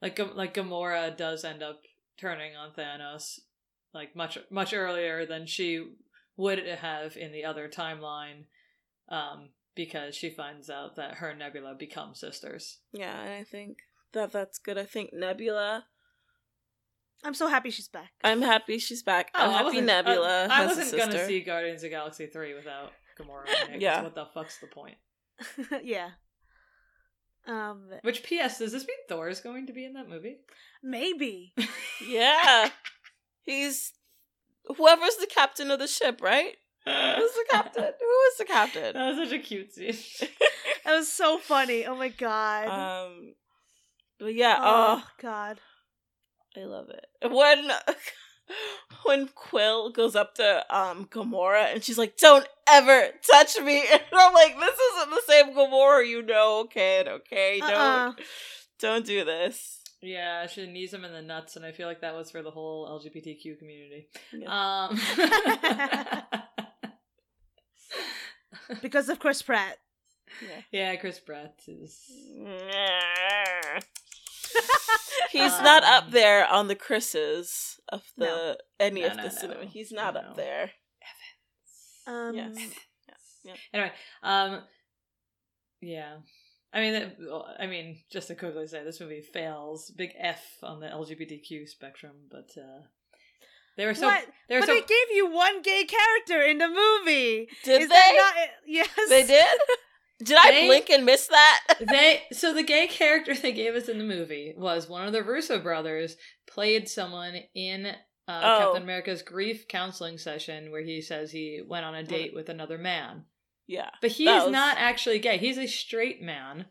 like like Gamora does end up turning on Thanos like much much earlier than she would have in the other timeline, um, because she finds out that her Nebula become sisters.
yeah and I think that that's good I think Nebula
I'm so happy she's back.
I'm happy she's back I'm
Oh, I
happy Nebula
uh, I
has a
wasn't gonna see Guardians of Galaxy three without Gamora. In it, 'cause
Yeah.
what the fuck's the point?
yeah. Um,
Which P.S. Does this mean Thor is going to be in that movie?
maybe.
yeah he's whoever's the captain of the ship right who's the captain who is the captain
That was such a cute scene.
That was so funny. Oh my god.
Um, but yeah,
oh
oh,
god.
I love it. When when Quill goes up to um Gamora and she's like, "Don't ever touch me," and I'm like, "This isn't the same Gamora, you know, kid. Okay, don't
Uh-uh.
don't do this."
Yeah, she knees him in the nuts, and I feel like that was for the whole LGBTQ community.
Yeah.
Um,
Because of Chris Pratt.
Yeah.
yeah, Chris Pratt is.
He's not up
Um,
there on the Chris's of the
No.
any
No,
of
no,
the
no.
cinema. He's not
No.
up there.
Um,
Yes.
Anyway, um, yeah. I mean, it- I mean, just to quickly say, this movie fails. Big F on the LGBTQ spectrum, but uh, they were so
what?
they were
But
so
they gave you one gay character in the movie.
Did
Is
they?
that not? Yes.
They did. Did I
They-
blink and miss that?
they so the gay character they gave us in the movie was one of the Russo brothers played someone in uh,
Oh.
Captain America's grief counseling session where he says he went on a date with another man.
Yeah.
But he's
was-
not actually gay. He's a straight man.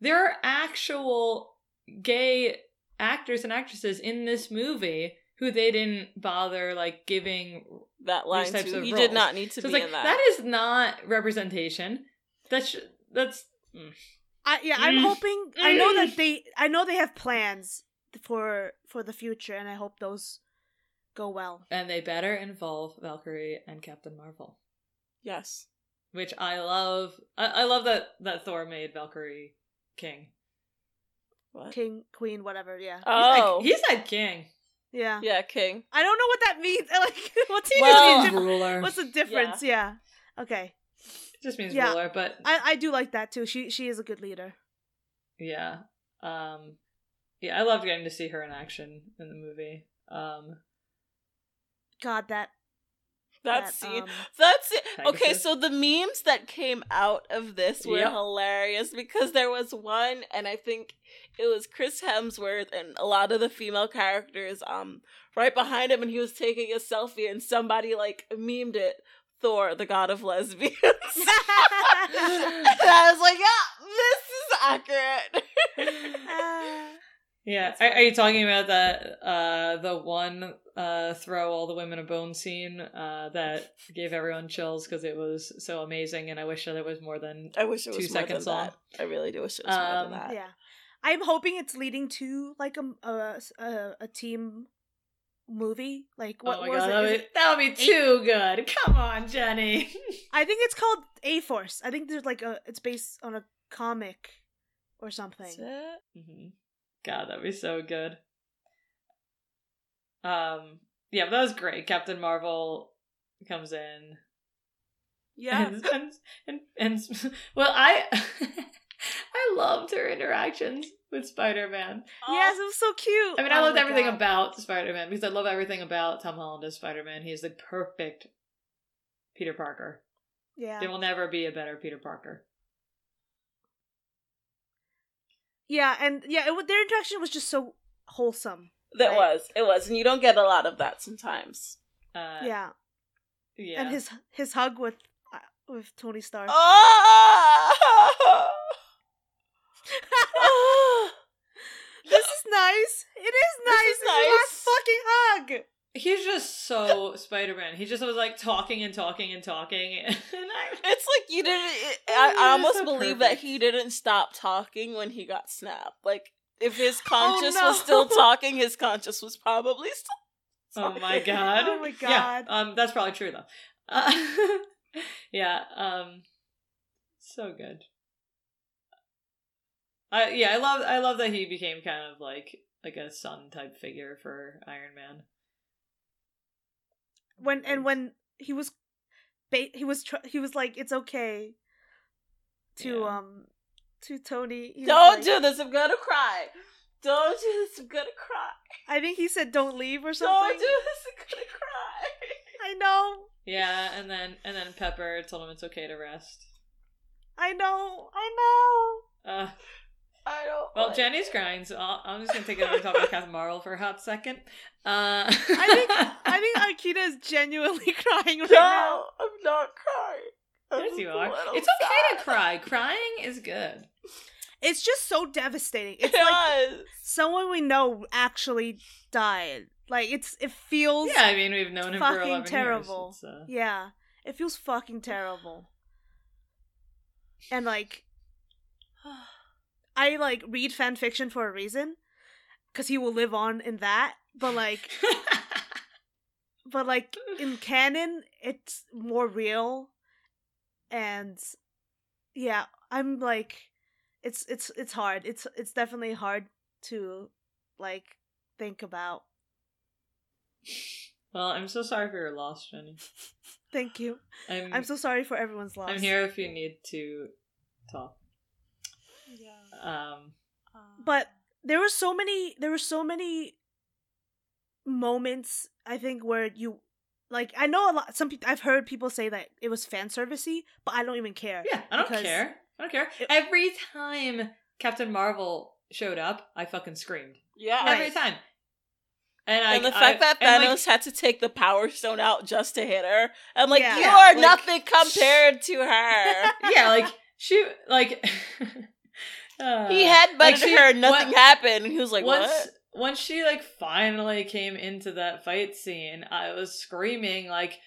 There are actual gay actors and actresses in this movie who they didn't bother like giving.
That line
of
He
roles.
did not need to
So
be
like
in that.
that is not representation. That's that's mm.
I, yeah, I'm
Mm.
hoping. I know
Mm.
that they. I know they have plans for for the future, and I hope those go well.
and they better involve Valkyrie and Captain Marvel,
yes.
which I love. I, I love that that Thor made Valkyrie king.
What?
King, queen, whatever. Yeah,
Oh.
he said king.
yeah.
yeah, King.
I don't know what that means. Like, what's he
Well-
mean?
ruler.
What's the difference? Yeah. Okay.
It just means
Yeah.
ruler, but
I I do like that too. She she is a good leader.
yeah, um, yeah, I loved getting to see her in action in the movie. Um,
God, that
That
that,
scene.
um,
That's it. Okay, so the memes that came out of this were
Yep.
hilarious because there was one, and I think it was Chris Hemsworth and a lot of the female characters um right behind him, and he was taking a selfie, and somebody like memed it. Thor, the god of lesbians. and I was like, yeah, this is accurate.
Ah.
Yeah, are, are you talking about that uh the one uh throw all the women a bone scene uh that gave everyone chills because it was so amazing and I wish that it was more than
I wish it
Two
was more
seconds long.
that. I really do wish it was more
Um,
than that.
yeah, I'm hoping it's leading to like a a, a, a team movie. Like what
oh
was
god
it?
that that would be too good. Come on, Jenny.
I think it's called A Force. I think there's like a it's based on a comic or something.
That's it.
hmm God, that'd be so good. Um, yeah, but that was great. Captain Marvel comes in.
Yeah.
and, and, and, and well, I I loved her interactions with Spider Man.
Yes, it was so cute.
I mean, I
Oh
loved everything
God.
about Spider Man because I love everything about Tom Holland as Spider Man. He is the perfect Peter Parker.
Yeah,
There will never be a better Peter Parker.
yeah, and yeah, it, their interaction was just so wholesome.
That
Right.
was. It was. And you don't get a lot of that sometimes.
Uh,
yeah.
yeah.
and his his hug with uh, with Tony Stark.
Oh! Oh!
nice. It is nice.
is
This is
nice.
my fucking hug.
He's just so Spider Man. He just was like talking and talking and talking, and I,
It's like you didn't. It,
Oh,
I, I almost
so
believe that he didn't stop talking when he got snapped. Like, if his conscious
no.
was still talking, his conscious was probably still.
oh my god,
Oh my
yeah,
God.
um, that's probably true though. Uh, yeah, um, so good. I yeah, I love I love that he became kind of like like a son type figure for Iron Man.
When and when he was, ba- he was tr- he was like, it's okay. To
Yeah.
um, to Tony.
Don't
like-
do this. I'm gonna cry. Don't do this. I'm gonna cry.
I think he said, "Don't leave" or something.
Don't do this. I'm gonna cry.
I know.
Yeah, and then and then Pepper told him it's okay to rest.
I know. I know.
Uh. Well,
like
Jenny's
it.
crying, so I'll, I'm just gonna take it over and talk about Captain Marvel for a hot second. Uh,
I think I think Akita is genuinely crying right now.
I'm not crying. I'm
yes, you are.
little
It's okay to cry. Crying is good.
It's just so devastating.
It
It's like
does.
someone we know actually died. Like it's it feels
Yeah, I mean we've known him for
fucking
eleven
terrible.
years. Uh,
Yeah, it feels fucking terrible. And like, I like read fan fiction for a reason, because he will live on in that. But like, but like in canon, it's more real, and yeah, I'm like, it's it's it's hard. It's it's definitely hard to like think about.
well, I'm so sorry for your loss, Jenny.
Thank you.
I'm
I'm so sorry for everyone's loss.
I'm here if you need to talk.
Yeah.
Um,
But there were so many there were so many moments i think where you like i know a lot some people i've heard people say that it was fan servicey but i don't even care
yeah, I don't care. I don't care.
it-
Every time Captain Marvel showed up, I fucking screamed.
yeah.
Right.
Every time. And, I,
and the fact
I,
that
and, like,
Thanos had to take the Power Stone out just to hit her, I'm like,
Yeah.
you
Yeah,
are
like-
nothing compared to her.
yeah, like she like uh,
he headbutted
like, she-
her, nothing
what-
happened, he was like,
once
"What?"
once she like finally came into that fight scene, I was screaming like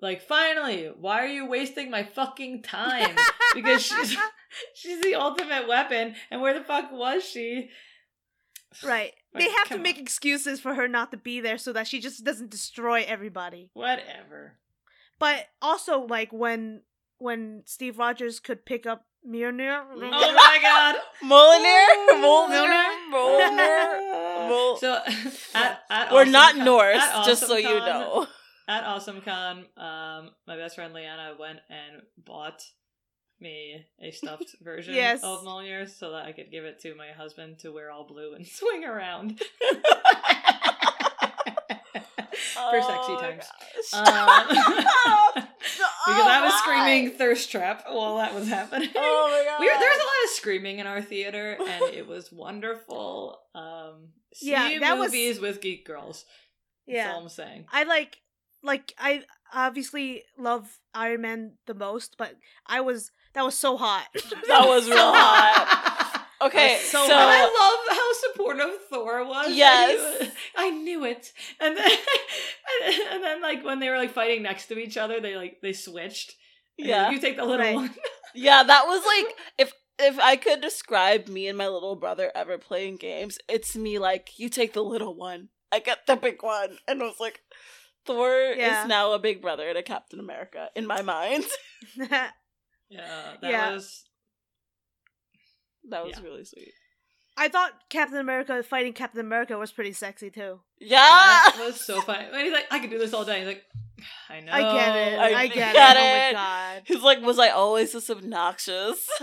like finally, why are you wasting my fucking time? Because she's she's the ultimate weapon, and where the fuck was she?
right
Like,
they have to make
on.
excuses for her not to be there so that she just doesn't destroy everybody
Whatever.
but also like when when steve rogers could pick up Mjolnir.
Oh my god.
Mjolnir,
Mjolnir.
Mjolnir, Mjolnir. Mjol-
So at, at
We're
Awesome
not
Con-
Norse,
at
just so
Awesome
you know.
At AwesomeCon, um, my best friend Leanna went and bought me a stuffed version
Yes.
of Mjolnir so that I could give it to my husband to wear all blue and swing around. for sexy
Oh
times.
gosh.
Um, because I was screaming thirst trap while that was happening.
Oh my god.
We were, there was a lot of screaming in our theater, and it was wonderful. Um, see
Yeah, that was-
movies with geek girls. That's all
Yeah.
I'm saying.
I like like I obviously love Iron Man the most, but I was that was so hot.
That was real hot. Okay,
so
so,
I love how supportive Thor was.
Yes.
Like, he I knew it. And then, and then, like when they were like fighting next to each other, they like they switched. And he's like,
yeah,
you take the little
Right.
one.
yeah, that was like if if I could describe me and my little brother ever playing games, it's me like you take the little one, I get the big one, and I was like, Thor
Yeah.
is now a big brother to Captain America in my mind.
Yeah, that
Yeah.
was.
That was
Yeah.
really sweet.
I thought Captain America fighting Captain America was pretty sexy too.
Yeah,
That was so funny. And he's like, I could do this all day. He's like, I know.
I get it.
I
I, get,
get
it. Oh my god.
he's like, was I always this obnoxious?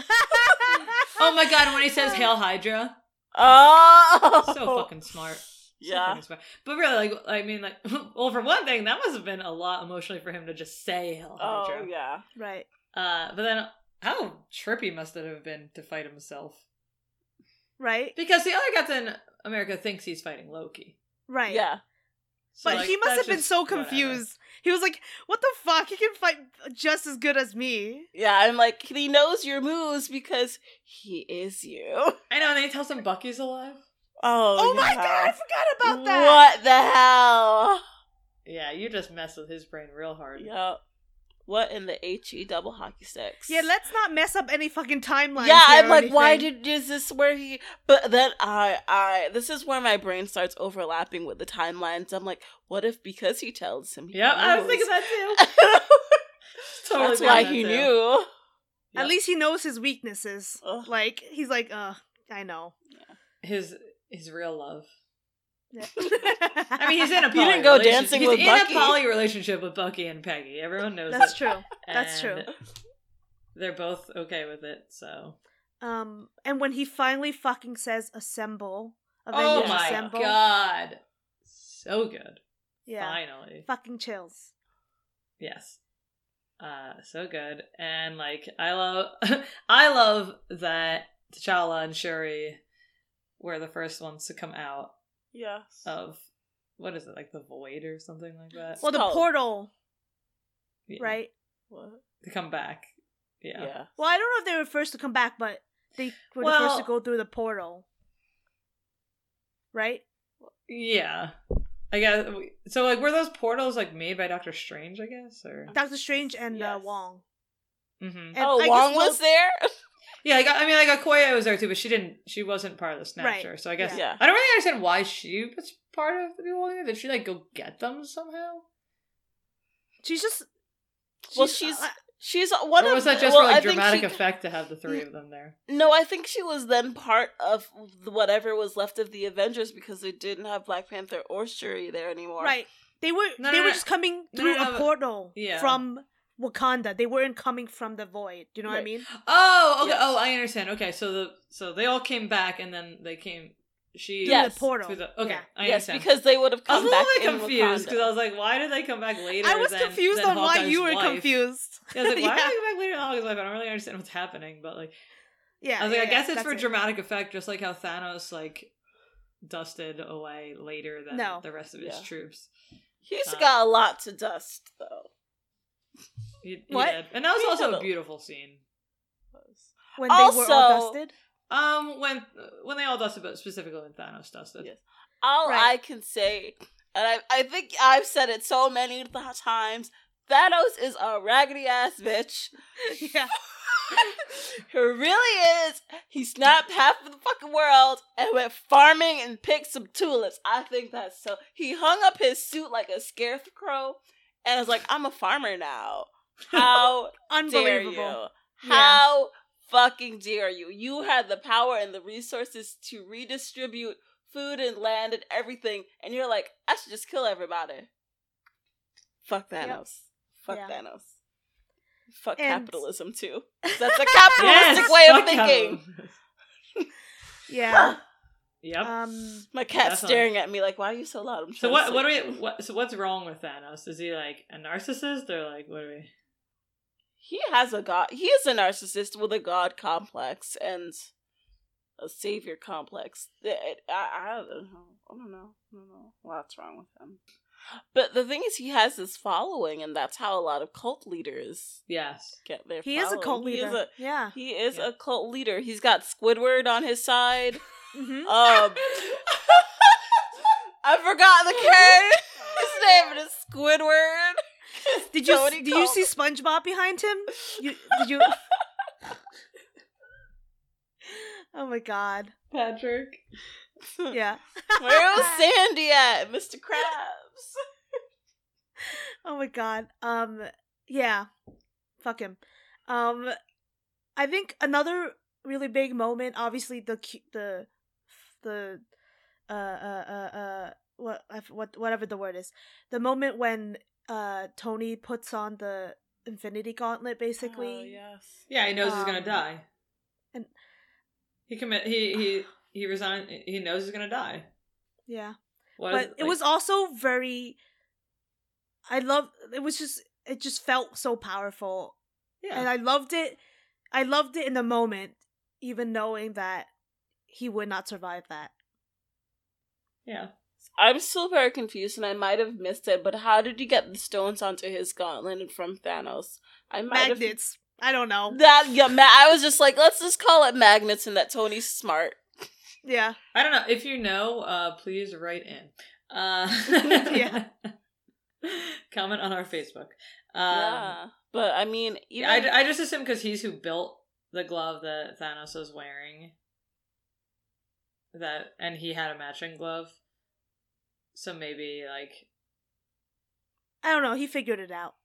Oh my god! When he says "Hail Hydra,"
Oh,
so fucking smart. So
yeah.
fucking smart. But really, like, I mean, like, well, for one thing, that must have been a lot emotionally for him to just say "Hail Hydra."
Oh yeah.
right.
Uh, but then, how trippy must it have been to fight himself?
Right.
Because the other Captain America thinks he's fighting Loki.
Right.
Yeah.
So,
But
like,
he must have been
just
so
whatever.
confused. He was like, "What the fuck? He can fight just as good as me."
Yeah, I'm like he knows your moves because he is you.
I know, and then he tells him Bucky's alive.
Oh,
Oh, my god, I forgot about that.
What the hell?
Yeah, you just mess with his brain real hard.
Yep. What in the HE double hockey sticks?
Yeah, let's not mess up any fucking timeline.
Yeah, I'm like, why did is this where he? But then I, I, this is where my brain starts overlapping with the timelines. I'm like, what if because he tells him? He
Yeah, I was thinking that too. Totally
That's
thinking
why
that
he
too.
knew.
Yep.
At least he knows his weaknesses.
Ugh.
Like he's like, uh, I know.
his his real love.
Yeah.
I mean, he's in a
He
poly
didn't go
relationship-
dancing
he's
with
in
Bucky.
a poly relationship with Bucky and Peggy. Everyone knows
That's
it.
true. That's true.
They're both okay with it. So.
Um, and when he finally fucking says "assemble,"
Oh my
assemble.
god! So good.
Yeah,
Finally.
fucking chills.
Yes. Uh, so good. And like I love I love that T'Challa and Shuri were the first ones to come out
Yes.
of what is it, like the void or something like that?
Well, the
called-
portal,
Yeah.
right?
What?
To come back.
Yeah.
Yeah.
Well, I don't know if they were first to come back, but they were the first
Well-
to go through the portal, right?
Yeah. I guess so like were those portals like made by Doctor Strange, I guess? Or
Doctor Strange and uh,
Yes.
Wong.
hmm
And
oh,
I guess
Wong was
Loki-
there.
Yeah, I got I mean like Okoye was there too, but she didn't she wasn't part of the Snatcher.
Right.
So I guess
Yeah.
Yeah.
I don't really understand why she was part of the people Walking Dead. Did she like go get them somehow?
She's just.
Well, she's
uh,
she's one
or
of.
was that just
well,
for like
I
dramatic
she-
effect to have the three of them there?
No, I think she was then part of whatever was left of the Avengers because they didn't have Black Panther or Shuri there anymore.
right. They were
No,
they
no,
were
no.
just coming through
no, no,
a portal
Yeah.
from Wakanda. They weren't coming from the void. Do you know what I mean?
Oh, okay.
Yes.
Oh, I understand. Okay, so the so they all came back and then they came. She
Through
Yes.
the portal.
through the- okay,
Yeah.
I
yes,
understand.
because they would have come
I was
come
a
back
little bit
in
confused because I was like, why did they come back later?
I was
than-
confused
than
on why you were
wife?
confused.
Yeah, I was like, why
yeah.
are they coming back later than Hawkeye's wife? I don't really understand what's happening, but like,
Yeah,
I was like,
yeah,
I guess
yeah,
it's for
it.
dramatic effect, just like how Thanos like dusted away later than
No.
the rest of his
Yeah.
troops.
He's
Um,
got a lot to dust, though.
He, he
What?
did. And that was
He
also a
a-
beautiful scene.
when they were all dusted.
Um, when when they all dusted, but specifically when Thanos dusted.
Yes. All
Right.
I can say, and I, I think I've said it so many th- times, Thanos is a raggedy ass bitch.
yeah,
he really is. He snapped half of the fucking world and went farming and picked some tulips. I think that's so. He hung up his suit like a scarecrow and I was like, I'm a farmer now. How dare
unbelievable.
you?
Yeah.
How fucking dare you? You had the power and the resources to redistribute food and land and everything, and you're like, I should just kill everybody. Fuck
Yep.
Thanos. Fuck
Yeah.
Thanos. Fuck
And-
capitalism too. That's a capitalistic
Yes,
way of thinking.
Yeah,
Yep.
Um,
My cat's
Definitely.
staring at me like, "Why are you so loud?" I'm
so what? What do
sleep.
we? What? So what's wrong with Thanos? Is he like a narcissist or like what are we?
He has a god. He is a narcissist with a god complex and a savior complex. It- I, I don't know. I don't know. I don't know what's wrong with him. But the thing is, he has this following, and that's how a lot of cult leaders
Yes.
get their.
he is a cult leader.
is a,
yeah.
he is
Yeah.
a cult leader. He's got Squidward on his side.
Hmm
Um, I forgot the character. His name is Squidward.
Did you
Tony
do you see SpongeBob behind him? You did you? oh my god!
Patrick.
Yeah.
Where was Sandy at, Mr. Krabs?
Oh my god. Um yeah. Fuck him. Um I think another really big moment obviously the the the uh uh uh uh what what whatever the word is. The moment when uh Tony puts on the Infinity Gauntlet basically.
Oh, yes.
Yeah, he knows he's gonna
Um,
die.
and-
he commit. He he he resigned. He knows he's gonna die.
Yeah.
What
but
is-
it was also very I love it was just it just felt so powerful
yeah.
and I loved it. I loved it in the moment, even knowing that he would not survive that.
yeah.
I'm still very confused, and I might have missed it. But how did you get the stones onto his gauntlet from Thanos? I might have
Magnets. I don't know.
that. Yeah, ma- I was just like, let's just call it magnets, and that Tony's smart.
Yeah.
I don't know. If you know, uh, please write in. Uh,
Yeah.
Comment on our Facebook. Um,
yeah, but I mean, even,
yeah, I, I just assume because he's who built the glove that Thanos is wearing. That and he had a matching glove. So maybe like
I don't know. He figured it out.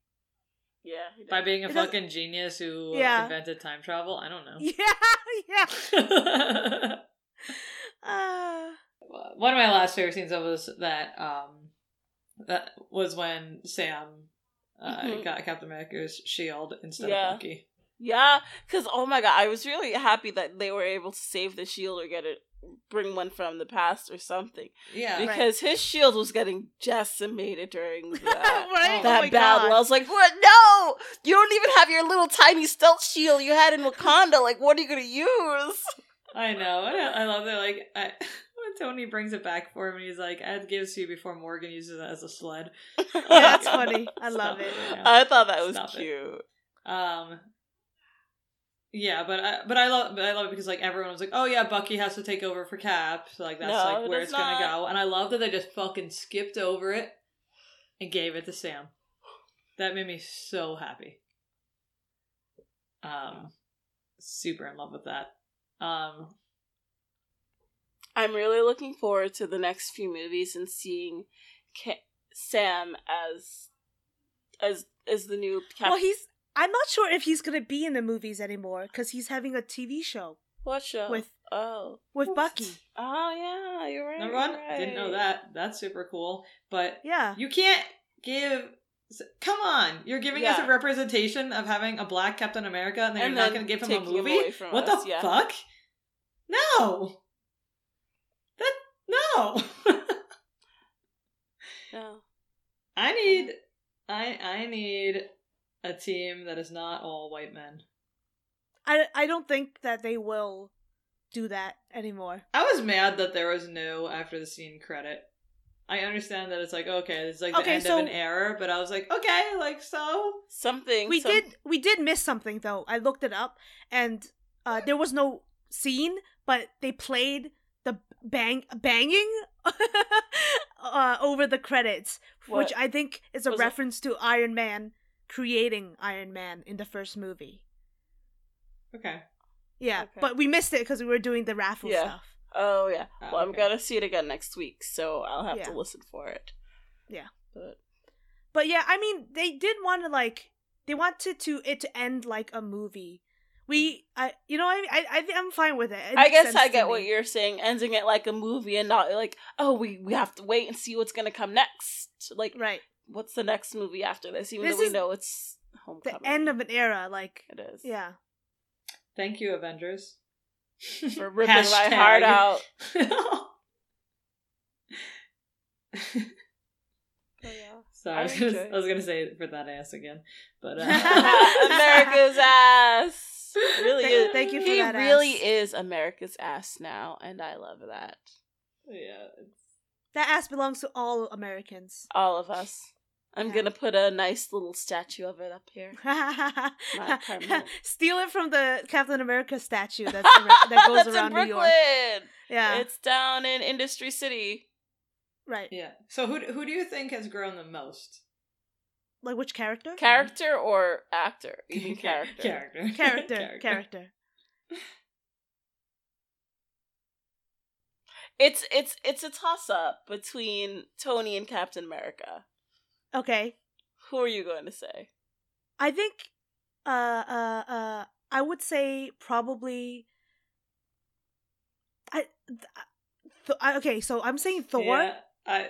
yeah, he did.
by being a
It doesn't-
fucking genius who
Yeah.
invented time travel. I don't know.
Yeah. Yeah. Uh,
One of my last favorite scenes of was that um that was when Sam uh,
Mhm.
got Captain America's shield instead
Yeah.
of Bucky.
Yeah, because oh my god, I was really happy that they were able to save the shield or get it, bring one from the past or something.
Yeah.
Right.
Because his shield was getting decimated during that,
right?
Oh
that
my
battle.
God.
I was like, what? No! You don't even have your little tiny stealth shield you had in Wakanda. Like, what are you gonna use?
I know. I, I love that. Like I, when Tony brings it back for him, and he's like, "I'd give to you before Morgan uses it as a sled."
yeah, that's funny. I love
Stop
it.
Yeah.
I thought that was
Stop it.
cute.
Um. Yeah, but I but I love but I love it because like everyone was like, oh yeah, Bucky has to take over for Cap, so like that's
No,
like where it's gonna go, and I love that they just fucking skipped over it and gave it to Sam. That made me so happy. Um, super in love with that. Um,
I'm really looking forward to the next few movies and seeing Ca- Sam as as as the new Cap.
Well, he's. I'm not sure if he's gonna be in the movies anymore because he's having a TV show
what show?
with
oh
with Bucky.
oh yeah, you're right.
number one,
right.
didn't know that. That's super cool, but
Yeah.
You can't give. Come on, you're giving us a representation of having a black Captain America, and then
And
you're not going to give him a movie.
from
what
us,
the
yeah.
fuck? No. That no.
No.
I need. I I need a team that is not all white men.
I I don't think that they will do that anymore.
I was mad that there was no after the scene credit. I understand that it's like okay, it's like the
Okay,
end
so-
of an error, but I was like, okay, like so.
Something
We
some-
did we did miss something though. I looked it up and uh, there was no scene, but they played the bang banging uh, over the credits, which I think is a
Was it-
reference to Iron Man creating Iron Man in the first movie.
Okay.
Yeah,
Okay.
but we missed it because we were doing the raffle
Yeah.
stuff.
Oh yeah.
Oh,
well, I'm gonna see it again next week, so I'll have to listen for it.
Yeah.
But
But yeah, I mean, they did want to like they wanted to it to end like a movie. We, mm. I, you know, I, I, I I'm fine with it. It
I guess I get what you're saying, ending it like a movie and not like, oh, we we have to wait and see what's gonna come next. Like,
right.
What's the next movie after this? Even
This
though we know it's
The end of an era, like
it is.
yeah.
Thank you, Avengers.
For ripping my heart out. But yeah.
Sorry, I
I
was, gonna. I was gonna say it for that ass again, but uh,
America's ass. Really
Thank-
is.
thank you for
he
that
really
ass.
is America's ass now, and I love that.
yeah, it's-
That ass belongs to all Americans.
All of us. I'm
Yeah.
gonna put a nice little statue of it up here. permanent.
Steal it from the Captain America statue that's ar- that goes
That's
around
in
New
Brooklyn.
York. Yeah,
It's down in Industry City.
right.
yeah. So who who do you think has grown the most?
Like which character?
Character or actor? You mean character?
character,
character, character.
It's it's it's a toss up between Tony and Captain America.
Okay,
Who are you going to say?
I think, uh, uh, uh, I would say probably. I, th- th- I- okay, so I'm saying Thor
Yeah, I,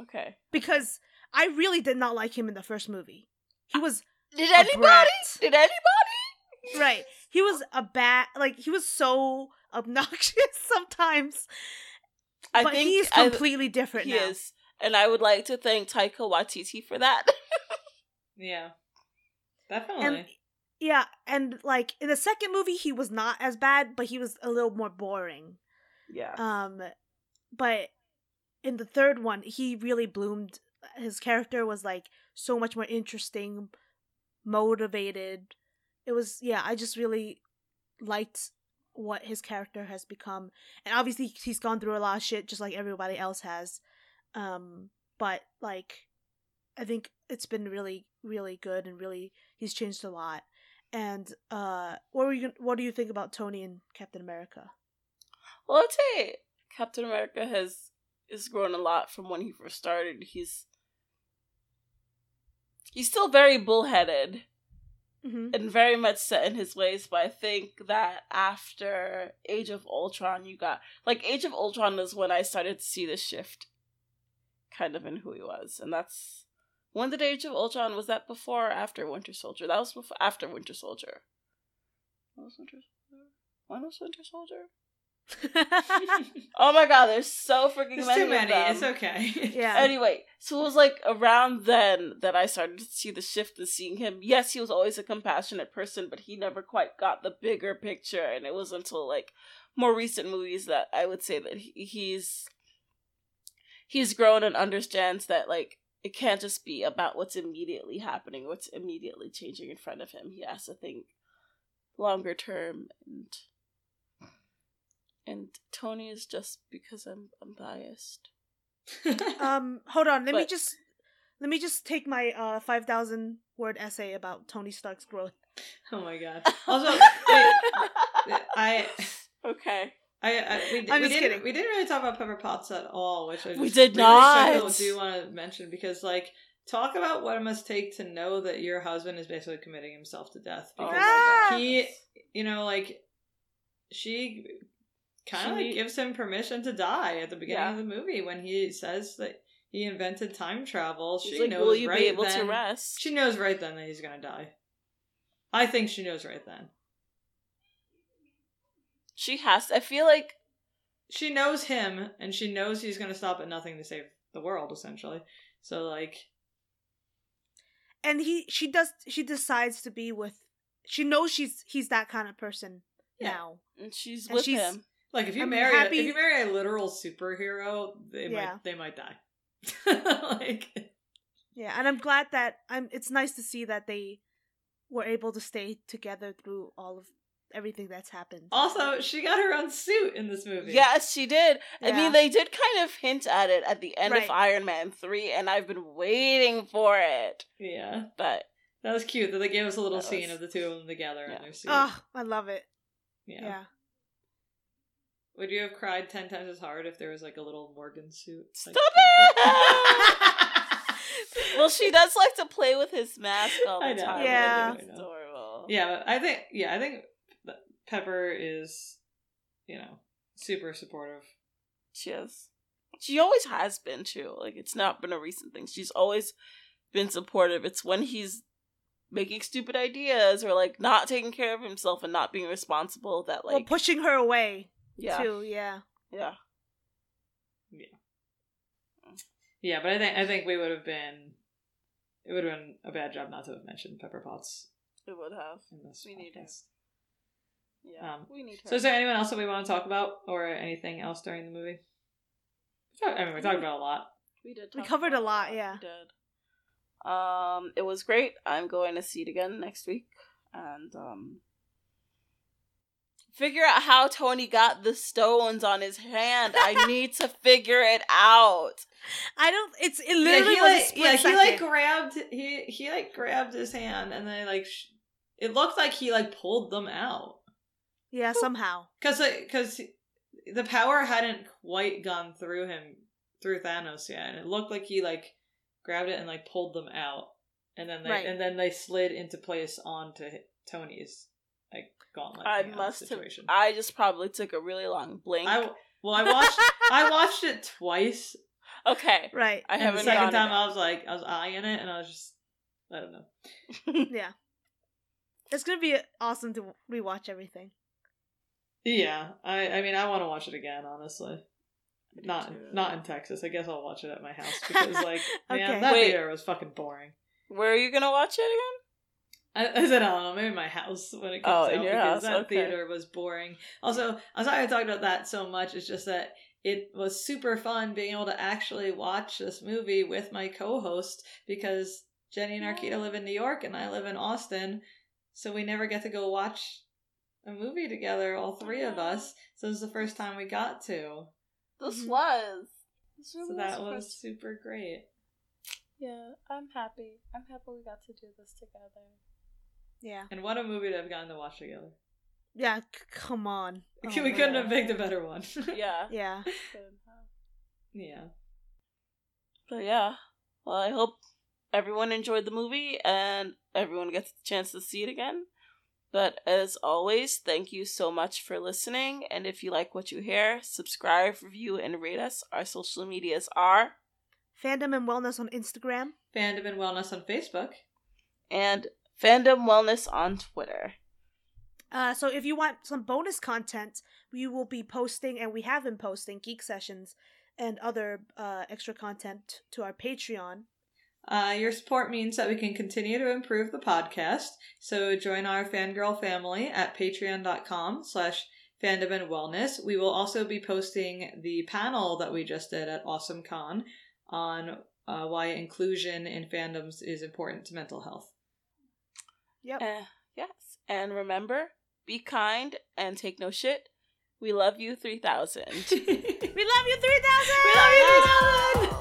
Okay.
because I really did not like him in the first movie. He was
Did anybody?
brat.
Did anybody?
right. He was a bat. Like he was so obnoxious sometimes.
I
but
think
he's
I-
completely different
he
now.
is, and I would like to thank Taika Waititi for that.
yeah, definitely.
And yeah, and like in the second movie, he was not as bad, but he was a little more boring.
yeah.
Um, but in the third one, he really bloomed. His character was like so much more interesting, motivated. It was yeah, I just really liked what his character has become, and obviously he's gone through a lot of shit just like everybody else has. Um, but like, I think it's been really really good and really he's changed a lot. And uh, what were you? What do you think about Tony and Captain America?
Well, I'd say Captain America has is grown a lot from when he first started. He's he's still very bullheaded
hmm
and very much set in his ways, but I think that after Age of Ultron, you got like Age of Ultron is when I started to see the shift, kind of in who he was, and that's when did Age of Ultron was that before or after Winter Soldier? That was before after Winter Soldier. When was Winter Soldier? When was Winter Soldier? Oh my god, there's so freaking
There's
many.
too many.
Of them.
It's okay.
yeah.
Anyway, so it was like around then that I started to see the shift in seeing him. Yes, he was always a compassionate person, but he never quite got the bigger picture. And it was until like more recent movies that I would say that he, he's he's grown and understands that like it can't just be about what's immediately happening, what's immediately changing in front of him. He has to think longer term and and Tony is just because I'm I'm biased.
um, hold on. Let me just let me just take my uh five thousand word essay about Tony Stark's growth.
oh my god. Also, wait, I.
okay.
I, I we,
I'm
we
just
didn't
kidding.
we didn't really talk about Pepper Potts at all, which I
We did not.
do want to mention because like talk about what it must take to know that your husband is basically committing himself to death
Oh
because
my God.
he you know like she kind of like gives him permission to die at the beginning
Yeah.
of the movie when he says that he invented time travel.
She's
She
like,
knows
will you
right
be able
then,
to rest?
She knows right then that he's gonna die. I think she knows right then.
She has. I feel like
she knows him and she knows he's going to stop at nothing to save the world essentially so like
And he she does she decides to be with she knows she's he's that kind of person
Yeah.
now.
and she's
And
with
she's-
him.
like if you
I'm
marry a, if you marry a literal superhero they
Yeah.
might they might die like
Yeah, and I'm glad that I'm it's nice to see that they were able to stay together through all of everything that's happened.
also she got her own suit in this movie
Yes, she did. I mean, they did kind of hint at it at the end of Iron Man 3, and I've been waiting for it.
yeah
But
that was cute that they gave us a little
That
scene
was-
of the two of them together
Yeah.
in their suit
Oh, I love it.
yeah.
Yeah.
would you have cried 10 times as hard if there was like a little morgan suit
stop it! well, she does like to play with his mask all the
I know,
time.
Yeah.
It's adorable.
Yeah, but I think yeah, I think that Pepper is, you know, super supportive.
She is. She always has been too. Like it's not been a recent thing. She's always been supportive. It's when he's making stupid ideas or like not taking care of himself and not being responsible that
well,
like
pushing her away
yeah
too. Yeah.
yeah
Yeah, but I think I think we would have been. It would have been a bad job not to have mentioned Pepper Potts
It would have.
in this
We need her.
Podcast.
Yeah,
Um,
we need her.
So, is there anyone else that we want to talk about, or anything else during the movie? I mean, we talked about a lot.
we did.
We covered
about
a lot, Yeah.
We
yeah.
did. Um, it was great. I'm going to see it again next week, and um, figure out how Tony got the stones on his hand. I need to figure it out.
I don't. It's it literally
yeah, he like
a split
yeah he like grabbed he he like grabbed his hand and then like sh- it looked like he like pulled them out
yeah, somehow.
because because the power hadn't quite gone through him through Thanos yet, and it looked like he like grabbed it and like pulled them out, and then they
Right.
and then they slid into place onto Tony's like gauntlet.
I
hand
must have.
situation.
I just probably took a really long blink.
I well I watched I watched it twice.
okay,
Right.
I
and
haven't
the second time
again.
I was like I was eyeing it and I was just I don't know.
Yeah. It's gonna be uh, awesome to rewatch everything.
Yeah, I I mean I want to watch it again. Honestly, not
too.
not in Texas. I guess I'll watch it at my house because like man, that
Wait.
theater was fucking boring.
Where are you gonna watch it again?
I, I said I don't know, maybe my house when it
Oh,
comes
in
out
your
because
house,
that
okay.
theater was boring. Also, I'm sorry I talked about that so much. It's just that it was super fun being able to actually watch this movie with my co-host because Jenny and Arkita live in New York and I live in Austin, so we never get to go watch a movie together, all three of us. So this is the first time we got to.
This
Mhm.
was. This really
So that
the
was super great.
Yeah, I'm happy. I'm happy we got to do this together.
Yeah.
And what a movie to have gotten to watch together.
Yeah. c- come on. Oh
we
my
couldn't
God.
have picked a better one.
Yeah.
Yeah.
Yeah.
But yeah. Well, I hope everyone enjoyed the movie and everyone gets the chance to see it again. But as always, thank you so much for listening. And if you like what you hear, subscribe, review, and rate us. Our social medias are
Fandom and wellness on Instagram.
Fandom and Wellness on Facebook.
and Fandom Wellness on Twitter.
Uh, so if you want some bonus content, we will be posting, and we have been posting geek sessions and other uh, extra content to our Patreon.
Uh, your support means that we can continue to improve the podcast. So join our fangirl family at patreon.com slash fandom and wellness. We will also be posting the panel that we just did at AwesomeCon on uh, why inclusion in fandoms is important to mental health.
Yep.
Uh, yes. And remember, be kind and take no shit. We love you 3000.
we love you 3000!
We